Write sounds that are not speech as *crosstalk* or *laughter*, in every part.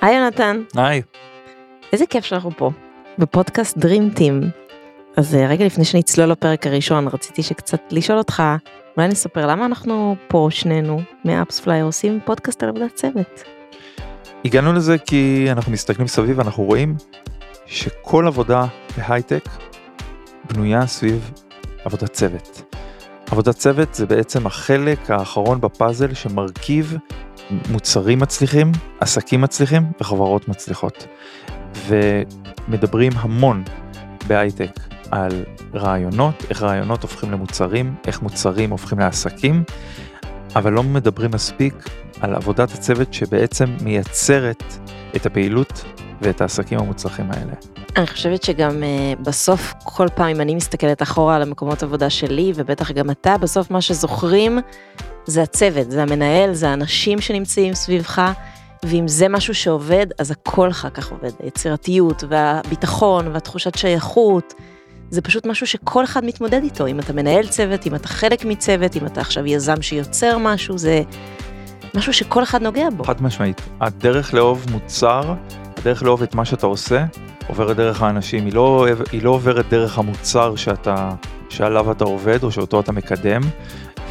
היי יונתן, היי. איזה כיף שאנחנו פה, בפודקאסט Dream Team. אז אה, רגע לפני שנצלול לפרק הראשון, רציתי שקצת לשאול אותך, אולי נספר למה אנחנו פה שנינו מ AppsFlyer עושים פודקאסט על עבודת צוות. הגענו לזה כי אנחנו מסתכלים סביב אנחנו רואים שכל עבודה בהייטק בנויה סביב עבודת צוות. עבודת צוות זה בעצם החלק האחרון בפאזל שמרכיב מוצרים מצליחים, עסקים מצליחים וחברות מצליחות. ומדברים המון בהייטק על רעיונות, איך רעיונות הופכים למוצרים, איך מוצרים הופכים לעסקים, אבל לא מדברים מספיק על עבודת הצוות שבעצם מייצרת את הפעילות ואת העסקים המוצלחים האלה. אני חושבת שגם uh, בסוף, כל פעם אם אני מסתכלת אחורה על המקומות עבודה שלי, ובטח גם אתה, בסוף מה שזוכרים זה הצוות, זה המנהל, זה האנשים שנמצאים סביבך, ואם זה משהו שעובד, אז הכל אחר כך עובד. היצירתיות והביטחון והתחושת שייכות, זה פשוט משהו שכל אחד מתמודד איתו. אם אתה מנהל צוות, אם אתה חלק מצוות, אם אתה עכשיו יזם שיוצר משהו, זה משהו שכל אחד נוגע בו. חד משמעית, הדרך לאהוב מוצר, הדרך לאהוב את מה שאתה עושה, עוברת דרך האנשים, היא לא, היא לא עוברת דרך המוצר שאתה, שעליו אתה עובד או שאותו אתה מקדם,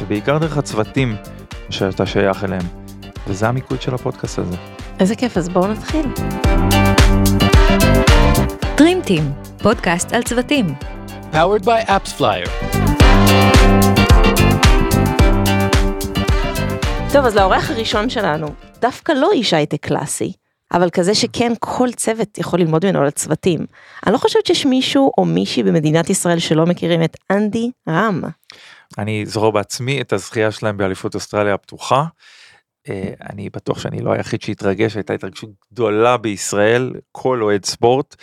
ובעיקר דרך הצוותים שאתה שייך אליהם. וזה המיקוד של הפודקאסט הזה. איזה כיף, אז בואו נתחיל. Dream Team, פודקאסט על צוותים. powered by AppsFlyer. טוב, אז לאורח הראשון שלנו, דווקא לא איש הייטק קלאסי, אבל כזה שכן כל צוות יכול ללמוד ממנו על הצוותים. אני לא חושבת שיש מישהו או מישהי במדינת ישראל שלא מכירים את אנדי רם. אני זוכר בעצמי את הזכייה שלהם באליפות אוסטרליה הפתוחה. אה, אני בטוח שאני לא היחיד שהתרגש, הייתה התרגשות גדולה בישראל, כל אוהד ספורט.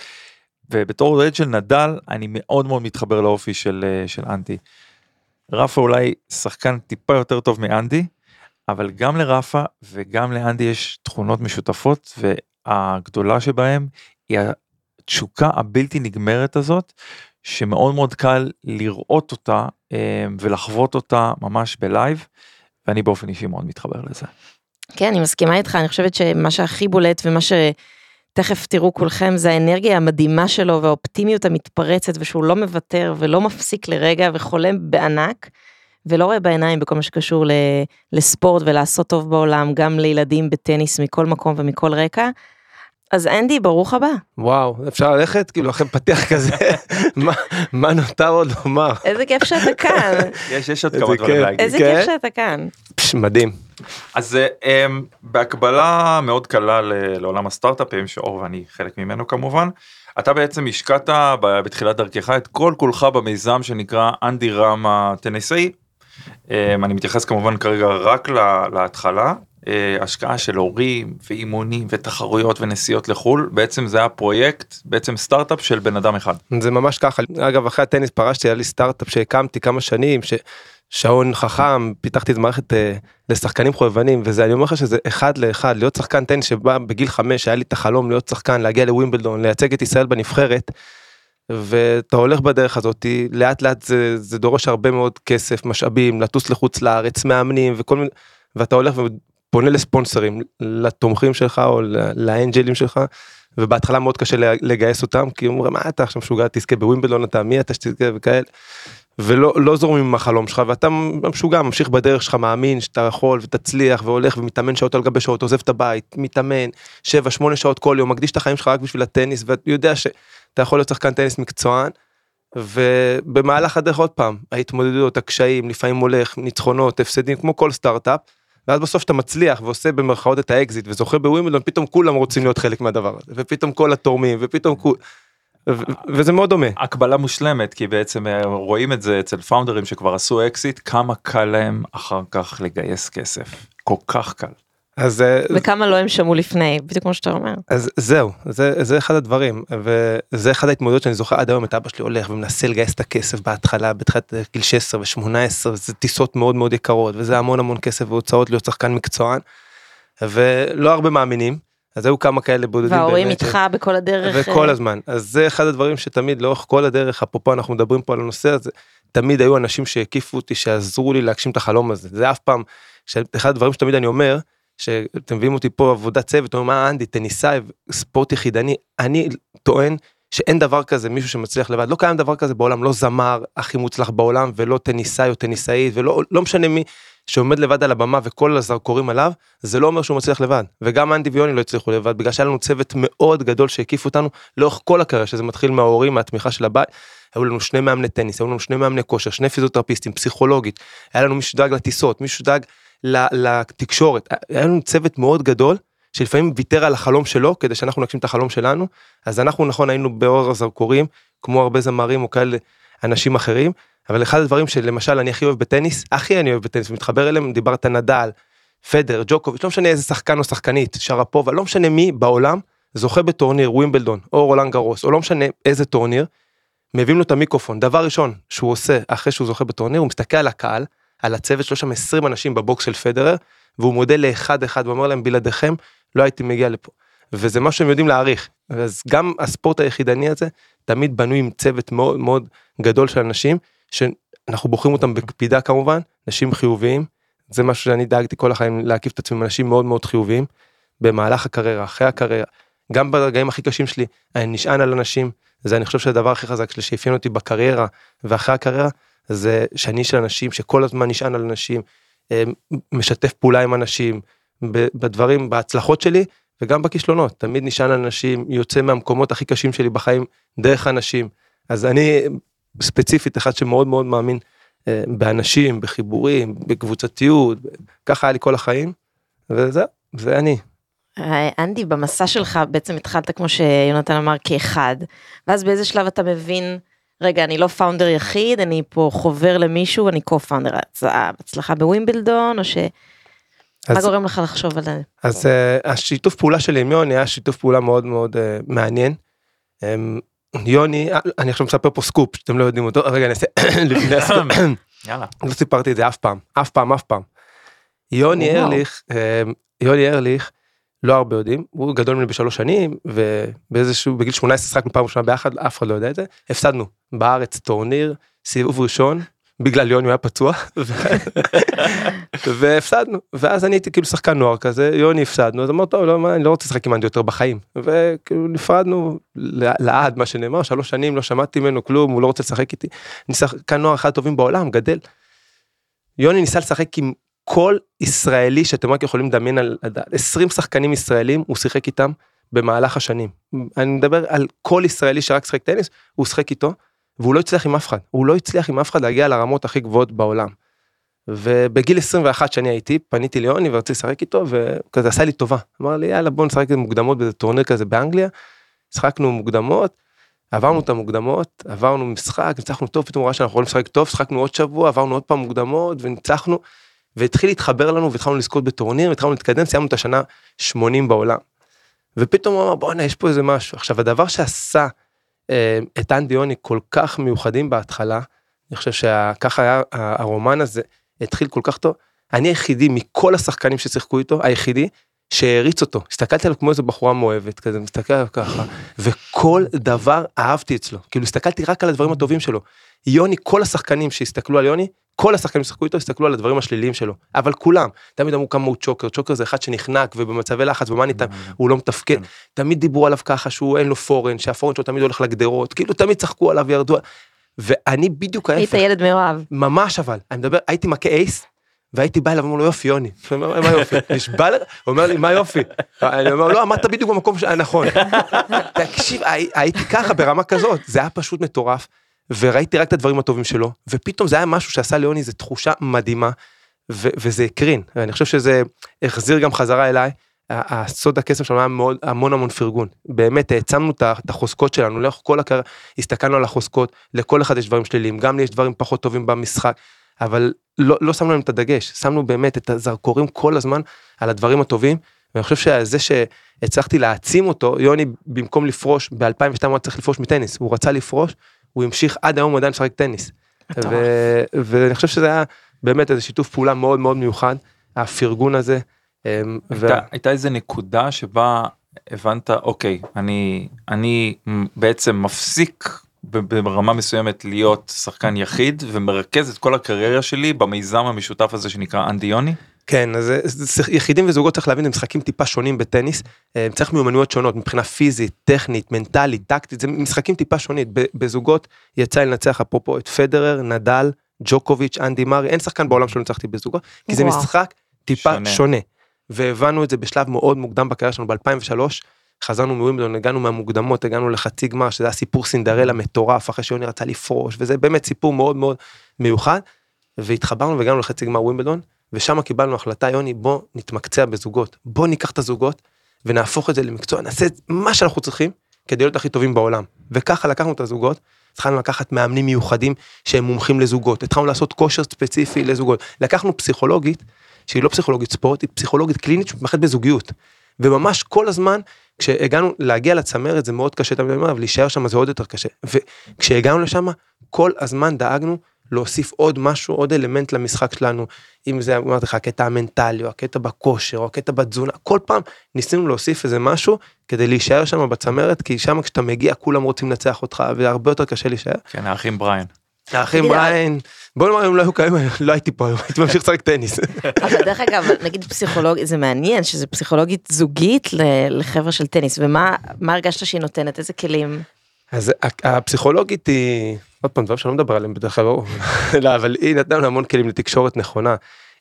ובתור אוהד של נדל, אני מאוד מאוד מתחבר לאופי של, אה, של אנדי. רפה אולי שחקן טיפה יותר טוב מאנדי, אבל גם לרפה וגם לאנדי יש תכונות משותפות, והגדולה שבהם היא התשוקה הבלתי נגמרת הזאת, שמאוד מאוד קל לראות אותה אה, ולחוות אותה ממש בלייב, ואני באופן אישי מאוד מתחבר לזה. כן, אני מסכימה איתך, אני חושבת שמה שהכי בולט ומה שתכף תראו כולכם זה האנרגיה המדהימה שלו והאופטימיות המתפרצת ושהוא לא מוותר ולא מפסיק לרגע וחולם בענק. ולא רואה בעיניים בכל מה שקשור לספורט ולעשות טוב בעולם, גם לילדים בטניס מכל מקום ומכל רקע. אז אנדי, ברוך הבא. וואו, אפשר ללכת? כאילו לכם פתיח כזה, *laughs* מה, מה נותר עוד לומר? איזה כיף שאתה כאן. *laughs* יש, יש עוד כמה דברים. להגיד. איזה כן? כיף שאתה כאן. פש, מדהים. אז אה, אמ, בהקבלה מאוד קלה לעולם הסטארט-אפים, שאור ואני חלק ממנו כמובן, אתה בעצם השקעת בתחילת דרכך את כל כולך במיזם שנקרא אנדי רם הטניסאי. אמ, אני מתייחס כמובן כרגע רק לה- להתחלה. אה, השקעה של הורים ואימונים ותחרויות ונסיעות לחו"ל בעצם זה היה פרויקט בעצם סטארט-אפ של בן אדם אחד. זה ממש ככה. אגב, אחרי הטניס פרשתי, היה לי סטארט-אפ שהקמתי כמה שנים, ששעון חכם, פיתחתי את מערכת אה, לשחקנים חובבנים, וזה, אני אומר לך שזה אחד לאחד, להיות שחקן טניס שבא בגיל חמש, היה לי את החלום להיות שחקן, להגיע לווימבלדון, לייצג את ישראל בנבחרת. ואתה הולך בדרך הזאת לאט לאט זה, זה דורש הרבה מאוד כסף משאבים לטוס לחוץ לארץ מאמנים וכל מיני ואתה הולך ופונה לספונסרים לתומכים שלך או לאנג'לים שלך ובהתחלה מאוד קשה לגייס אותם כי אומרים מה אתה עכשיו משוגע תזכה בווימבלדון אתה מי אתה שתזכה וכאלה. ולא לא זורמים עם החלום שלך ואתה משוגע ממשיך בדרך שלך מאמין שאתה יכול ותצליח והולך ומתאמן שעות על גבי שעות עוזב את הבית מתאמן 7-8 שעות כל יום מקדיש את החיים שלך רק בשביל הטניס ואתה יודע שאתה יכול להיות שחקן טניס מקצוען. ובמהלך הדרך עוד פעם ההתמודדויות הקשיים לפעמים הולך ניצחונות הפסדים כמו כל סטארט-אפ. ואז בסוף אתה מצליח ועושה במרכאות את האקזיט וזוכה בווימבלדון פתאום כולם רוצים להיות חלק מהדבר הזה ופתאום כל התורמים ופתאום כול. וזה מאוד דומה. הקבלה מושלמת כי בעצם אה, רואים את זה אצל פאונדרים שכבר עשו אקזיט כמה קל להם אחר כך לגייס כסף כל כך קל. אז אה, וכמה לא הם שמעו לפני, בדיוק כמו שאתה אומר. אז זהו זה זה אחד הדברים וזה אחד ההתמודדות שאני זוכר עד היום את אבא שלי הולך ומנסה לגייס את הכסף בהתחלה בתחילת גיל 16 ו18 וזה טיסות מאוד מאוד יקרות וזה המון המון כסף והוצאות להיות שחקן מקצוען. ולא הרבה מאמינים אז היו כמה כאלה בודדים. וההורים איתך בכל הדרך. וכל אה, הזמן אז זה אחד הדברים שתמיד לאורך כל הדרך אפרופו אנחנו מדברים פה על הנושא הזה תמיד היו אנשים שהקיפו אותי, שעזרו לי להגשים את החלום הזה. זה אף פעם, אחד הדברים שתמיד אני אומר, שאתם מביאים אותי פה עבודת צוות, אומרים מה אנדי, טניסאי, ספורט יחידני, אני טוען שאין דבר כזה מישהו שמצליח לבד, לא קיים דבר כזה בעולם, לא זמר הכי מוצלח בעולם ולא טניסאי או טניסאית ולא לא משנה מי שעומד לבד על הבמה וכל הזרקורים עליו, זה לא אומר שהוא מצליח לבד. וגם אנדי ויוני לא הצליחו לבד, בגלל שהיה לנו צוות מאוד גדול שהקיף אותנו לאורך כל הקריירה, שזה מתחיל מההורים, מהתמיכה של הבית. היו לנו שני מאמני טניס, היו לנו שני מאמני כושר, שני פיזיותרפיסטים, פסיכולוגית, היה לנו מישהו דאג לטיסות, מישהו דאג לתקשורת, היה לנו צוות מאוד גדול, שלפעמים ויתר על החלום שלו כדי שאנחנו נגשים את החלום שלנו, אז אנחנו נכון היינו באור הזרקורים, כמו הרבה זמרים או כאלה אנשים אחרים, אבל אחד הדברים שלמשל אני הכי אוהב בטניס, הכי אני אוהב בטניס ומתחבר אליהם, דיברת נדאל, פדרר, ג'וקוביץ', לא משנה איזה שחקן או שחקנית, שרפובה, לא משנה מי בעולם, זוכה בטורניר ווימבלדון או רולנד גרוס, או לא משנה איזה טורניר, מביאים לו את המיקרופון, דבר ראשון שהוא עושה אחרי שהוא זוכה בטורניר, הוא מסתכל על הקהל, על הצוות שלו שם 20 אנשים בבוקס של פדרר, והוא מודה לאחד אחד ואומר להם בלעדיכם לא הייתי מגיע לפה. וזה מה שהם יודעים להעריך. אז גם הספורט היחידני הזה תמיד בנוי עם צוות מאוד מאוד גדול של אנשים שאנחנו בוחרים אותם בקפידה כמובן, אנשים חיוביים. זה משהו שאני דאגתי כל החיים להקיף את עצמי עם אנשים מאוד מאוד חיוביים במהלך הקריירה, אחרי הקריירה, גם ברגעים הכי קשים שלי, אני נשען על אנשים, זה אני חושב שהדבר הכי חזק שלי שאפיין אותי בקריירה ואחרי הקריירה, זה שאני של אנשים שכל הזמן נשען על אנשים, אה, משתף פעולה עם אנשים, בדברים, בהצלחות שלי וגם בכישלונות, תמיד נשען על אנשים, יוצא מהמקומות הכי קשים שלי בחיים דרך אנשים. אז אני ספציפית אחד שמאוד מאוד מאמין אה, באנשים, בחיבורים, בקבוצתיות, ככה היה לי כל החיים, וזהו, זה אני. אה, אנדי, במסע שלך בעצם התחלת כמו שיונתן אמר כאחד, ואז באיזה שלב אתה מבין, רגע, אני לא founder יחיד, אני פה חובר למישהו, אני co-founder. הצלחה בווימבלדון, או ש... מה גורם לך לחשוב על זה? אז אה, השיתוף פעולה שלי עם יוני היה שיתוף פעולה מאוד מאוד אה, מעניין. אמ, יוני, אני עכשיו מספר פה סקופ שאתם לא יודעים אותו, רגע אני אעשה *coughs* לפני *coughs* הסקופ. יאללה. *coughs* לא סיפרתי את זה אף פעם, אף פעם, אף פעם. יוני ארליך, יוני ארליך, לא הרבה יודעים, הוא גדול ממני בשלוש שנים, ובאיזשהו, בגיל 18 שחקנו פעם ראשונה ביחד, אף אחד לא יודע את זה, הפסדנו בארץ טורניר, סיבוב ראשון, בגלל יוני היה פצוע *laughs* והפסדנו ואז אני הייתי כאילו שחקן נוער כזה יוני הפסדנו אז אמרתי טוב לא, אני לא רוצה לשחק עם אנדי יותר בחיים וכאילו נפרדנו לעד מה שנאמר שלוש שנים לא שמעתי ממנו כלום הוא לא רוצה לשחק איתי. אני שחקן נוער אחד הטובים בעולם גדל. יוני ניסה לשחק עם כל ישראלי שאתם רק יכולים לדמיין על 20 שחקנים ישראלים הוא שיחק איתם במהלך השנים. אני מדבר על כל ישראלי שרק שיחק טניס הוא שיחק איתו. והוא לא הצליח עם אף אחד, הוא לא הצליח עם אף אחד להגיע לרמות הכי גבוהות בעולם. ובגיל 21 שאני הייתי, פניתי ליוני ורציתי לשחק איתו, וכזה עשה לי טובה. אמר לי, יאללה בוא נשחק מוקדמות באיזה טורניר כזה באנגליה. שחקנו מוקדמות, עברנו את המוקדמות, עברנו משחק, ניצחנו טוב, פתאום ראה שאנחנו יכולים לשחק טוב, שחקנו עוד שבוע, עברנו עוד פעם מוקדמות וניצחנו, והתחיל להתחבר לנו והתחלנו לזכות בטורניר, התחלנו להתקדם, סיימנו את השנה 80 בעולם. ופתאום הוא אמר בואנה יש פה איזה משהו. עכשיו הדבר שעשה אה, את אנדי יוני כל כך מיוחדים בהתחלה, אני חושב שככה היה הרומן הזה התחיל כל כך טוב. אני היחידי מכל השחקנים ששיחקו איתו, היחידי שהעריץ אותו. הסתכלתי עליו כמו איזה בחורה מאוהבת כזה, מסתכל עליו ככה, וכל דבר אהבתי אצלו. כאילו הסתכלתי רק על הדברים הטובים שלו. יוני, כל השחקנים שהסתכלו על יוני, כל השחקנים ששיחקו איתו הסתכלו על הדברים השליליים שלו, אבל כולם, תמיד אמרו כמה הוא צ'וקר, צ'וקר זה אחד שנחנק ובמצבי לחץ במאני טיים mm-hmm. הוא לא מתפקד, כן. תמיד דיברו עליו ככה שהוא אין לו פורן, שהפורן שלו תמיד הולך לגדרות, כאילו תמיד צחקו עליו וירדו, ואני בדיוק ההפך. היית ילד מאוהב. ממש אבל, אני מדבר, הייתי מכה אייס, והייתי בא אליו, אומר לו יופי יוני, מה יופי, *laughs* נשבע לך, הוא אומר לי מה יופי, אני אומר לא עמדת בדיוק במקום הנכון, *laughs* תקשיב הייתי ככה ברמה כזאת, זה היה פשוט מטורף. וראיתי רק את הדברים הטובים שלו, ופתאום זה היה משהו שעשה ליוני איזה תחושה מדהימה, ו- וזה הקרין, ואני חושב שזה החזיר גם חזרה אליי. הסוד הכסף שלנו היה מאוד המון המון פרגון. באמת העצמנו את החוזקות שלנו לאורך כל הקריירה הסתכלנו על החוזקות לכל אחד יש דברים שליליים גם לי יש דברים פחות טובים במשחק אבל לא, לא שמנו להם את הדגש. שמנו באמת את הזרקורים כל הזמן על הדברים הטובים ואני חושב שזה שהצלחתי להעצים אותו יוני במקום לפרוש ב2002 הוא צריך לפרוש מטניס. הוא רצה לפרוש הוא המשיך עד היום עדיין לשחק טניס. ואני חושב שזה היה באמת איזה שיתוף פעולה מאוד מאוד מיוחד, הפרגון הזה. אמ, הייתה, הייתה איזה נקודה שבה הבנת אוקיי אני אני בעצם מפסיק ברמה מסוימת להיות שחקן יחיד ומרכז את כל הקריירה שלי במיזם המשותף הזה שנקרא אנדי יוני. כן, אז יחידים וזוגות צריך להבין, הם משחקים טיפה שונים בטניס, אה, צריך מיומנויות שונות מבחינה פיזית, טכנית, מנטלית, טקטית, זה משחקים טיפה שונים. ב- בזוגות יצא לי לנצח אפרופו את פדרר, נדל, ג'וקוביץ', אנדי מארי, אין שחקן בעולם שלא ניצחתי בזוגות, כי זה. משחק טיפה שונה. שונה. והבנו את זה בשלב מאוד מוקדם בקריירה שלנו ב-2003. חזרנו מווימבלדון, הגענו מהמוקדמות, הגענו לחצי גמר, שזה היה סיפור סינדרלה מטורף, אחרי שיוני רצה לפרוש, וזה באמת סיפור מאוד מאוד מיוחד. והתחברנו והגענו לחצי גמר ווימבלדון, ושם קיבלנו החלטה, יוני, בוא נתמקצע בזוגות, בוא ניקח את הזוגות ונהפוך את זה למקצוע, נעשה את מה שאנחנו צריכים כדי להיות הכי טובים בעולם. וככה לקחנו את הזוגות, התחלנו לקחת מאמנים מיוחדים שהם מומחים לזוגות, התחלנו לעשות כושר ספציפי לזוגות, לקחנו פסיכולוגית, שהיא לא פסיכולוגית ספורט, היא פסיכולוגית קלינית שמתמחת בזוגיות. וממש כל הזמן, כשהגענו להגיע לצמרת זה מאוד קשה אבל להישאר שם זה עוד יותר קשה. וכשהגענו לשם, כל הזמן דאגנו להוסיף עוד משהו, עוד אלמנט למשחק שלנו, אם זה אמרתי לך הקטע המנטלי או הקטע בכושר או הקטע בתזונה, כל פעם ניסינו להוסיף איזה משהו כדי להישאר שם בצמרת, כי שם כשאתה מגיע כולם רוצים לנצח אותך והרבה יותר קשה להישאר. כן האחים בריין. האחים בריין, בוא נאמר אם לא היו קיימים, לא הייתי פה היום, *laughs* הייתי ממשיך לשחק טניס. אבל דרך אגב, נגיד פסיכולוגית, זה מעניין שזה פסיכולוגית זוגית ל- לחבר'ה של טניס, ומה מה הרגשת שהיא נותנת, איזה כלים? אז הפסיכולוגית היא, עוד פעם, דברים שאני לא מדבר עליהם בדרך כלל, ברור. לא, אבל היא נתנה לנו המון כלים לתקשורת נכונה.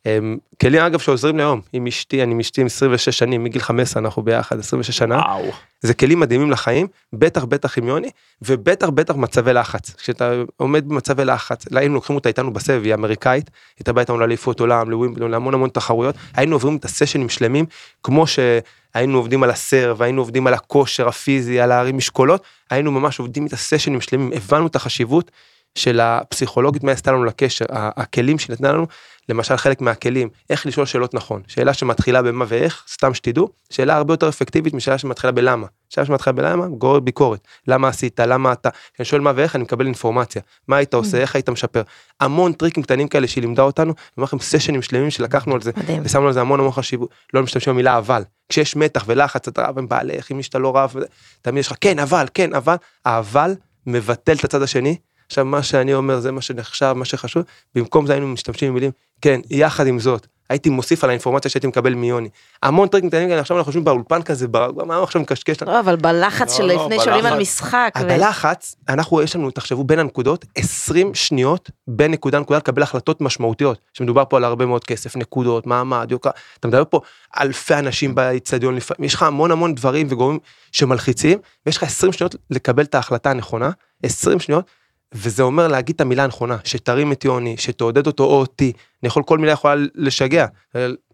הם, כלים אגב שעוזרים לי היום, עם אשתי, אני עם אשתי עם 26 שנים, מגיל 15 אנחנו ביחד, 26 שנה. וואו. זה כלים מדהימים לחיים, בטח בטח עם יוני, ובטח בטח מצבי לחץ. כשאתה עומד במצבי לחץ, היינו לוקחים אותה איתנו בסבב, היא אמריקאית, הייתה באה איתנו לאליפות עולם, לווימבלדון, להמון המון תחרויות, היינו עוברים את הסשנים שלמים, כמו שהיינו עובדים על הסרב, היינו עובדים על הכושר הפיזי, על להרים משקולות, היינו ממש עובדים את הסשנים שלמים, הבנו את החשיבות של הפסיכולוגית, מה עשתה לנו לקשר, הכלים שהיא נתנה לנו, למשל חלק מהכלים, איך לשאול שאלות נכון, שאלה שמתחילה במה ואיך, סתם שתדעו, שאלה הרבה יותר אפקטיבית משאלה שמתחילה בלמה. שאלה שמתחילה בלמה, גוררת ביקורת, למה עשית, למה אתה, כשאני שואל מה ואיך אני מקבל אינפורמציה, מה היית עושה, איך היית משפר, המון טריקים קטנים כאלה שהיא לימדה אותנו, אני אומר לכם סשנים שלמים שלקחנו על זה, מדהים. ושמנו על זה המון המון חשיבות, לא משתמשים במילה אבל, כשיש מתח ולחץ אתה רב עם בעלך, עם מי שאתה לא רב, תמיד יש לך כן אבל, כן אבל, האבל מבטל את הצד השני, עכשיו מה שאני אומר זה מה שנחשב, מה שחשוב, במקום זה היינו משתמשים במילים, כן, יחד עם זאת, הייתי מוסיף על האינפורמציה שהייתי מקבל מיוני. המון טריקים קטנים כאלה, עכשיו אנחנו יושבים באולפן כזה, מה עכשיו מקשקש לנו? לא, אבל בלחץ לא, של לא, לפני שעולים על. משחק, בלחץ, אנחנו, יש לנו, תחשבו, בין הנקודות, 20 שניות בין נקודה לנקודה לקבל החלטות משמעותיות, שמדובר פה על הרבה מאוד כסף, נקודות, מעמד, יוקר, אתה מדבר פה אלפי אנשים באיצטדיון, לפעמים, יש לך המון המון דברים וגורמים שמלחיצים, ויש לך 20 שניות לקבל את ההחלטה הנכונה, 20 שניות, וזה אומר להגיד את המילה הנכונה, שתרים את יוני, שתעודד אותו או אותי, אני יכול, כל מילה יכולה לשגע,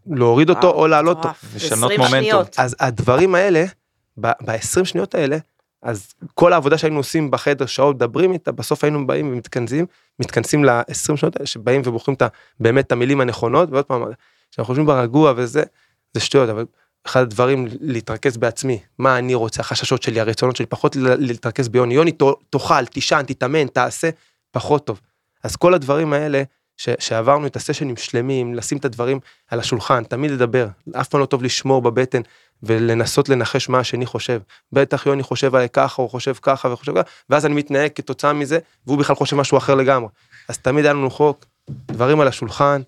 להוריד אותו או להעלות אותו. לשנות 20 מומנטום. שניות. אז הדברים האלה, ב-20 שניות האלה, אז כל העבודה שהיינו עושים בחדר, שעות מדברים איתה, בסוף היינו באים ומתכנסים, מתכנסים ל-20 שניות האלה, שבאים ובוחרים את באמת את המילים הנכונות, ועוד פעם, כשאנחנו חושבים ברגוע וזה, זה שטויות, אבל אחד הדברים, להתרכז בעצמי, מה אני רוצה, החששות שלי, הרצונות שלי, פחות להתרכז ביוני, יוני, תאכל, תישן, תתאמן, תעשה, פחות טוב. אז כל הדברים האלה, ש- שעברנו את הסשנים שלמים, לשים את הדברים על השולחן, תמיד לדבר, אף פעם לא טוב לשמור בבטן ולנסות לנחש מה השני חושב. בטח יוני חושב עליי ככה, או חושב ככה וחושב ככה, ואז אני מתנהג כתוצאה מזה, והוא בכלל חושב משהו אחר לגמרי. אז תמיד היה לנו חוק, דברים על השולחן.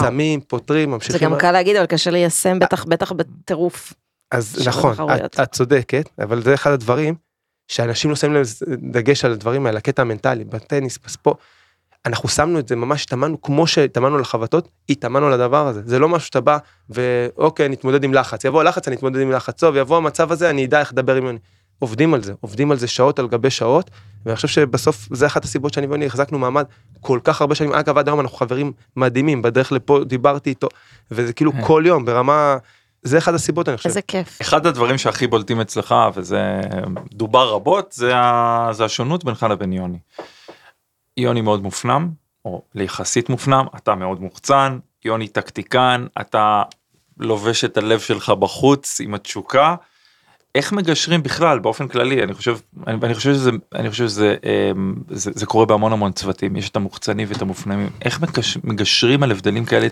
שמים, פותרים, זה ממשיכים. גם קל להגיד, אבל קשה ליישם, בטח בטח בטירוף. אז נכון. את, את צודקת, אבל זה אחד הדברים שאנשים לא שמים לב דגש על הדברים האלה, הקטע המנטלי, בטניס, בספורט. אנחנו שמנו את זה, ממש התאמנו, כמו שהתאמנו על החבטות, התאמנו על הדבר הזה. זה לא משהו שאתה בא ואוקיי, נתמודד עם לחץ. יבוא לחץ, אני אתמודד עם לחץ. טוב, יבוא המצב הזה, אני אדע איך לדבר עם יוני. עובדים על זה, עובדים על זה שעות על גבי שעות, ואני חושב שבסוף זה אחת הסיבות שאני ויוני החזקנו מעמד כל כך הרבה שנים. אגב, עד היום אנחנו חברים מדהימים, בדרך לפה דיברתי איתו, וזה כאילו כן. כל יום ברמה, זה אחד הסיבות אני חושב. איזה כיף. אחד הדברים שהכי בולטים אצלך וזה דובר רבות זה, ה... זה השונות בינך לבין יוני. יוני מאוד מופנם או ליחסית מופנם אתה מאוד מוחצן יוני טקטיקן אתה לובש את הלב שלך בחוץ עם התשוקה. איך מגשרים בכלל באופן כללי? אני חושב אני, אני חושב שזה אני חושב שזה אמ, זה, זה קורה בהמון המון צוותים. יש את המוחצנים ואת המופנמים. איך מגש, מגשרים על הבדלים כאלה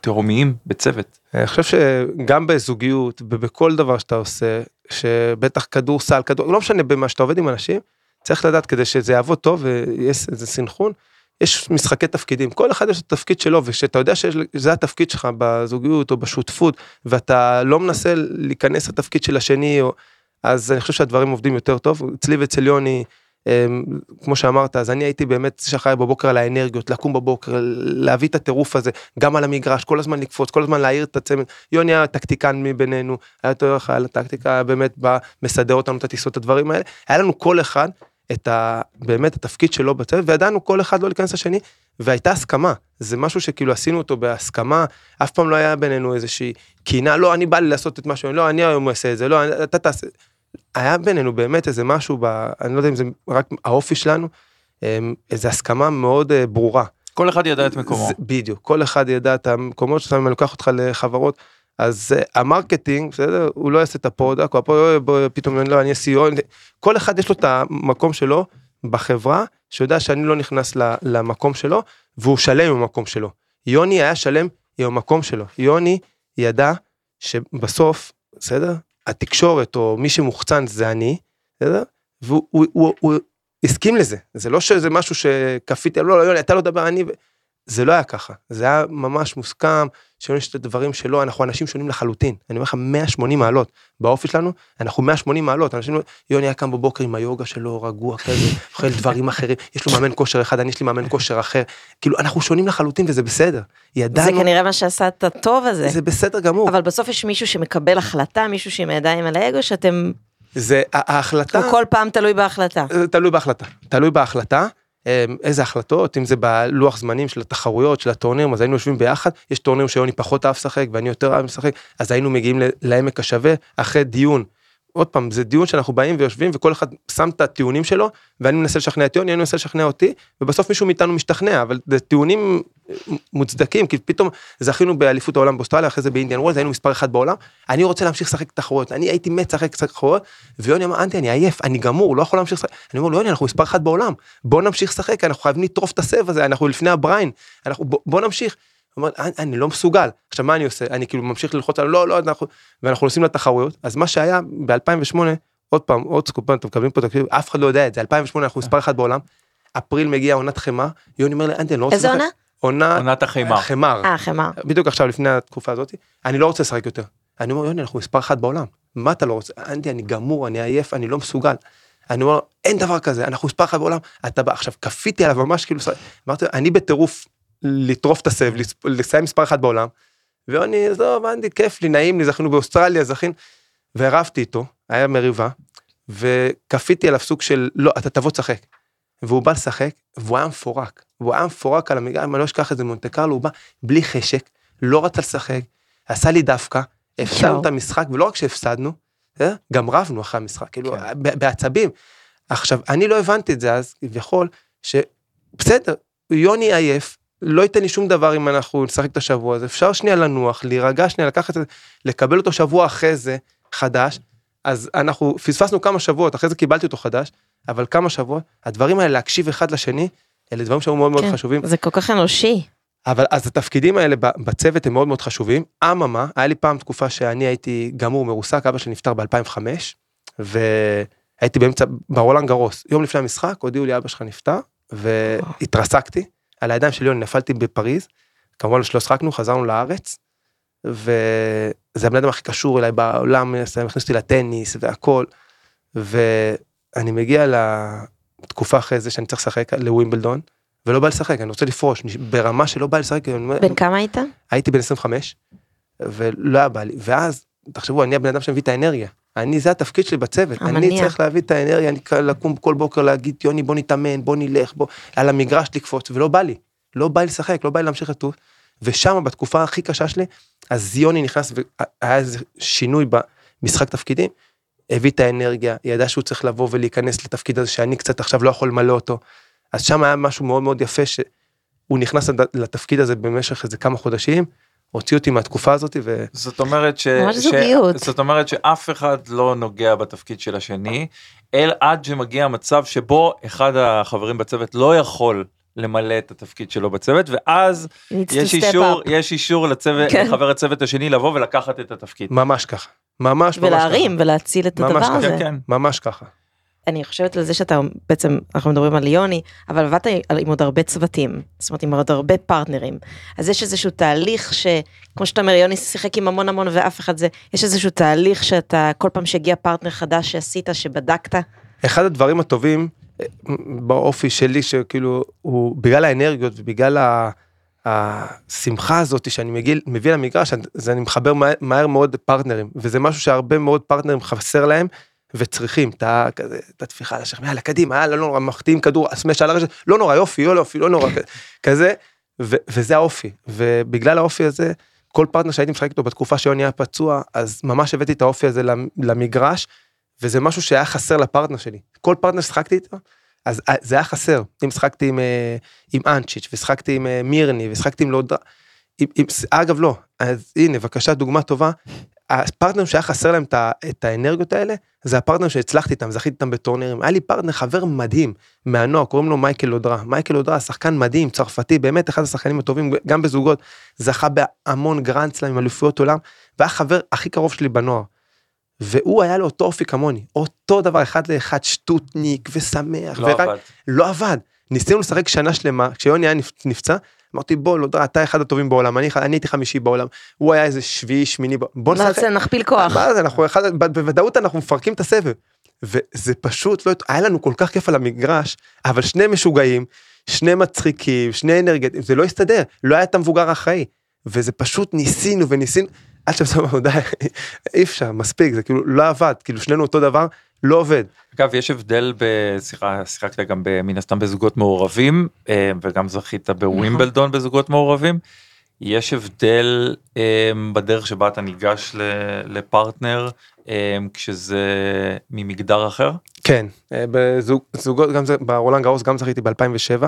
תהומיים בצוות. אני חושב שגם בזוגיות ובכל דבר שאתה עושה, שבטח כדורסל, כדור, לא משנה במה שאתה עובד עם אנשים, צריך לדעת כדי שזה יעבוד טוב ויש איזה סינכרון, יש משחקי תפקידים, כל אחד יש את התפקיד שלו, וכשאתה יודע שזה התפקיד שלך בזוגיות או בשותפות, ואתה לא מנסה להיכנס לתפקיד של השני, או... אז אני חושב שהדברים עובדים יותר טוב. אצלי ואצל יוני, אמ, כמו שאמרת, אז אני הייתי באמת שאחראי בבוקר על האנרגיות, לקום בבוקר, להביא את הטירוף הזה, גם על המגרש, כל הזמן לקפוץ, כל הזמן להעיר את הצמד. יוני היה טקטיקן מבינינו, היה יותר על הטקטיקה, באמת בא, מסדר אותנו את הטיסות, הדברים האלה. היה לנו כל אחד את ה... באמת התפקיד שלו בצוות, וידענו כל אחד לא להיכנס לשני, והייתה הסכמה. זה משהו שכאילו עשינו אותו בהסכמה, אף פעם לא היה בינינו איזושהי קינה, לא, אני בא לי לעשות את מה שאני, לא, אני היום אעשה את זה, לא, אתה תעשה. היה בינינו באמת איזה משהו, ב, אני לא יודע אם זה רק האופי שלנו, אמ, איזו הסכמה מאוד אה, ברורה. כל אחד ידע את מקומו. זה, בדיוק, כל אחד ידע את המקומות שלו, אם אני לוקח אותך לחברות, אז אה, ה marketing, בסדר, הוא לא יעשה את ה product, או פתאום לא, אני אעשה CEO, כל אחד יש לו את המקום שלו בחברה, שיודע שאני לא נכנס למקום שלו, והוא שלם עם המקום שלו. יוני היה שלם עם המקום שלו. יוני ידע שבסוף, בסדר, התקשורת או מי שמוחצן זה אני, בסדר? והוא הוא, הוא, הוא הסכים לזה, זה לא שזה משהו שכפיתי, לא, לא, יוני, אתה לא דבר, אני, זה לא היה ככה, זה היה ממש מוסכם, שיוני יש את הדברים שלו, אנחנו אנשים שונים לחלוטין, אני אומר לך 180 מעלות, באופי שלנו אנחנו 180 מעלות, אנשים, יוני היה קם בבוקר עם היוגה שלו, רגוע כזה, *laughs* אוכל דברים אחרים, יש לו מאמן כושר אחד, אני יש לי מאמן כושר אחר, כאילו אנחנו שונים לחלוטין וזה בסדר, ידענו, זה כנראה מה שעשה את הטוב הזה, זה בסדר גמור, אבל בסוף יש מישהו שמקבל החלטה, מישהו שעם הידיים על האגו, שאתם, זה ההחלטה, הוא כל פעם תלוי בהחלטה, תלוי בהחלטה, תלוי בהחלטה, איזה החלטות, אם זה בלוח זמנים של התחרויות, של הטורנירים, אז היינו יושבים ביחד, יש טורנירים שיוני פחות אהב לשחק ואני יותר אהב לשחק, אז היינו מגיעים לעמק השווה אחרי דיון. עוד פעם, זה דיון שאנחנו באים ויושבים וכל אחד שם את הטיעונים שלו, ואני מנסה לשכנע את יוני, אני מנסה לשכנע אותי, ובסוף מישהו מאיתנו משתכנע, אבל זה טיעונים מוצדקים, כי פתאום זכינו באליפות העולם באוסטרליה, אחרי זה באינדיאן וולד, היינו מספר אחד בעולם, אני רוצה להמשיך לשחק תחרויות, אני הייתי מת לשחק תחרויות, ויוני אמר, אנטי, אני עייף, אני גמור, לא יכול להמשיך לשחק, אני אומר לו, יוני, אנחנו מספר אחד בעולם, בוא נמשיך לשחק, אנחנו חייבים לטרוף את הסב הזה, אנחנו לפני הבריין, אנחנו, בוא, בוא נמשיך. אומר, אני, אני לא מסוגל. עכשיו מה אני עושה? אני כאילו ממשיך ללחוץ על לא, לא, אנחנו, ואנחנו נוסעים לתחרויות. אז מה שהיה ב-2008, עוד פעם, עוד סקופן, אתם מקבלים פה תקציב, אף אחד לא יודע את זה, 2008 אנחנו מספר אחד בעולם, אפריל מגיע עונת חמר, יוני אומר לי, אנטי, אני לא רוצה איזה עונה? עונה, עונת החמר. חמר. אה, חמר. בדיוק עכשיו לפני התקופה הזאת, אני לא רוצה לשחק יותר. אני אומר, יוני, אנחנו מספר אחת בעולם. מה אתה לא רוצה? אנטי, אני גמור, אני עייף, אני לא מסוגל. אני אומר, אין דבר כזה, אנחנו מספר אחת בעולם. אתה בא, עכשיו, כפיתי עליו ממש כאילו, אמרתי, אני בטירוף לטרוף את הסב, לסיים מספר אחת בעולם. ויוני, עזוב, אנטי, כיף לי, נעים לי, זכינו באוסטרליה, זכינו. והרבתי איתו, היה מריבה, וכפיתי עליו סוג של, לא, אתה תבוא תשחק. והוא בא לשחק, והוא היה מפורק. והוא היה מפורק על המגרש, אני לא אשכח את זה מונטה קרלו, הוא בא בלי חשק, לא רצה לשחק, עשה לי דווקא, הפסדנו את המשחק, ולא רק שהפסדנו, אה, גם רבנו אחרי המשחק, כאילו, כן. בעצבים. עכשיו, אני לא הבנתי את זה אז, כביכול, שבסדר, יוני עייף, לא ייתן לי שום דבר אם אנחנו נשחק את השבוע הזה, אפשר שנייה לנוח, להירגע שנייה, לקחת לקבל אותו שבוע אחרי זה, חדש, אז אנחנו פספסנו כמה שבועות, אחרי זה קיבלתי אותו חדש, אבל כמה שבועות, הדברים האלה להקשיב אחד לשני, אלה דברים שהיו מאוד מאוד כן, חשובים. זה כל כך אנושי. אבל אז התפקידים האלה בצוות הם מאוד מאוד חשובים. אממה, היה לי פעם תקופה שאני הייתי גמור מרוסק, אבא שלי נפטר ב-2005, והייתי באמצע, ברולנד גרוס, יום לפני המשחק, הודיעו לי אבא שלך נפטר, והתרסקתי, על הידיים שלי אני נפלתי בפריז, כמובן שלא שחקנו, חזרנו לארץ, וזה הבן אדם הכי קשור אליי בעולם, הכניס אותי לטניס והכל, ואני מגיע לתקופה אחרי זה שאני צריך לשחק לווימבלדון, ולא בא לשחק, אני רוצה לפרוש, ברמה שלא בא לשחק, אני בן כמה היית? הייתי בן 25, ולא היה בא לי, ואז, תחשבו, אני הבן אדם שמביא את האנרגיה, אני, זה התפקיד שלי בצוות, אני המניע. צריך להביא את האנרגיה, אני לקום כל בוקר להגיד, יוני בוא נתאמן, בוא נלך, בוא, על המגרש לקפוץ, ולא בא לי, לא בא לי לשחק, לא בא לי להמשיך לטוס, ושם בתקופה הכי קשה שלי, אז יוני נכנס, והיה איזה שינוי במשחק תפקידים, הביא את האנרגיה, ידע שהוא צריך לבוא ולהיכנס לתפקיד הזה שאני קצת עכשיו לא יכול למלא אותו, אז שם היה משהו מאוד מאוד יפה שהוא נכנס לתפקיד הזה במשך איזה כמה חודשים, הוציא אותי מהתקופה הזאת ו... זאת אומרת ש... ממש ש- זוגיות. זאת אומרת שאף אחד לא נוגע בתפקיד של השני, אל עד שמגיע מצב שבו אחד החברים בצוות לא יכול למלא את התפקיד שלו בצוות, ואז יש אישור, up. יש אישור לצוות, כן. לחבר הצוות השני לבוא ולקחת את התפקיד. ממש ככה. ממש ממש ולהרים ולהציל את הדבר ככה. הזה. כן, כן. ככה. ממש ככה. אני חושבת על זה שאתה בעצם אנחנו מדברים על יוני אבל עבדת עם עוד הרבה צוותים זאת אומרת עם עוד הרבה פרטנרים. אז יש איזשהו תהליך שכמו שאתה אומר יוני שיחק עם המון המון ואף אחד זה יש איזשהו תהליך שאתה כל פעם שהגיע פרטנר חדש שעשית שבדקת? אחד הדברים הטובים אה, באופי שלי שכאילו הוא בגלל האנרגיות ובגלל ה- השמחה הזאת שאני מגיל, מביא למגרש אז אני מחבר מהר, מהר מאוד פרטנרים. וזה משהו שהרבה מאוד פרטנרים חסר להם וצריכים את ה- כזה, את הטפיחה על השכם יאללה קדימה יאללה לא נורא מחטיאים כדור סמש על הרשת לא נורא יופי לא יופי לא נורא כזה וזה האופי ובגלל האופי הזה כל פרטנר שהייתי משחק איתו בתקופה שיוני היה פצוע אז ממש הבאתי את האופי הזה למ- למגרש וזה משהו שהיה חסר לפרטנר שלי. כל פרטנר ששחקתי איתו, אז אה, זה היה חסר. אם שחקתי עם, אה, עם אנצ'יץ' ושחקתי עם אה, מירני ושחקתי עם לודרה. אגב לא, אז הנה בבקשה דוגמה טובה. הפרטנר שהיה חסר להם את, האנרגיות האלה, זה הפרטנר שהצלחתי איתם, זכיתי איתם בטורנירים. היה לי פרטנר חבר מדהים מהנוער, קוראים לו מייקל לודרה. מייקל לודרה, שחקן מדהים, צרפתי, באמת אחד השחקנים הטובים, גם בזוגות, זכה בהמון גרנד סלאם, אליפויות עולם, והיה חבר הכי קרוב שלי בנוער. והוא היה לו אותו אופי כמוני, אותו דבר אחד לאחד, שטוטניק ושמח, לא ורק- עבד. לא עבד. ניסינו לשחק שנה שלמה, כשיוני היה נפ- נפצע, אמרתי בוא, לא אתה אחד הטובים בעולם, אני, אני הייתי חמישי בעולם, הוא היה איזה שביעי, שמיני, בוא נשחק. זה נכפיל כוח מה זה, אנחנו אחד, בוודאות אנחנו מפרקים את הסבב. וזה פשוט לא, היה לנו כל כך כיף על המגרש, אבל שני משוגעים, שני מצחיקים, שני אנרגטיים, זה לא הסתדר, לא היה את המבוגר האחראי. וזה פשוט ניסינו וניסינו, עד שבסוף די, אי אפשר, מספיק, זה כאילו לא עבד, כאילו שנינו אותו דבר, לא עובד. אגב יש הבדל בשיחה שיחקת גם מן הסתם בזוגות מעורבים אה, וגם זכית בווימבלדון בזוגות מעורבים. יש הבדל אה, בדרך שבה אתה ניגש לפרטנר אה, כשזה ממגדר אחר. כן, בזוגות, גם זה, ברולנד גאוס גם זכיתי ב-2007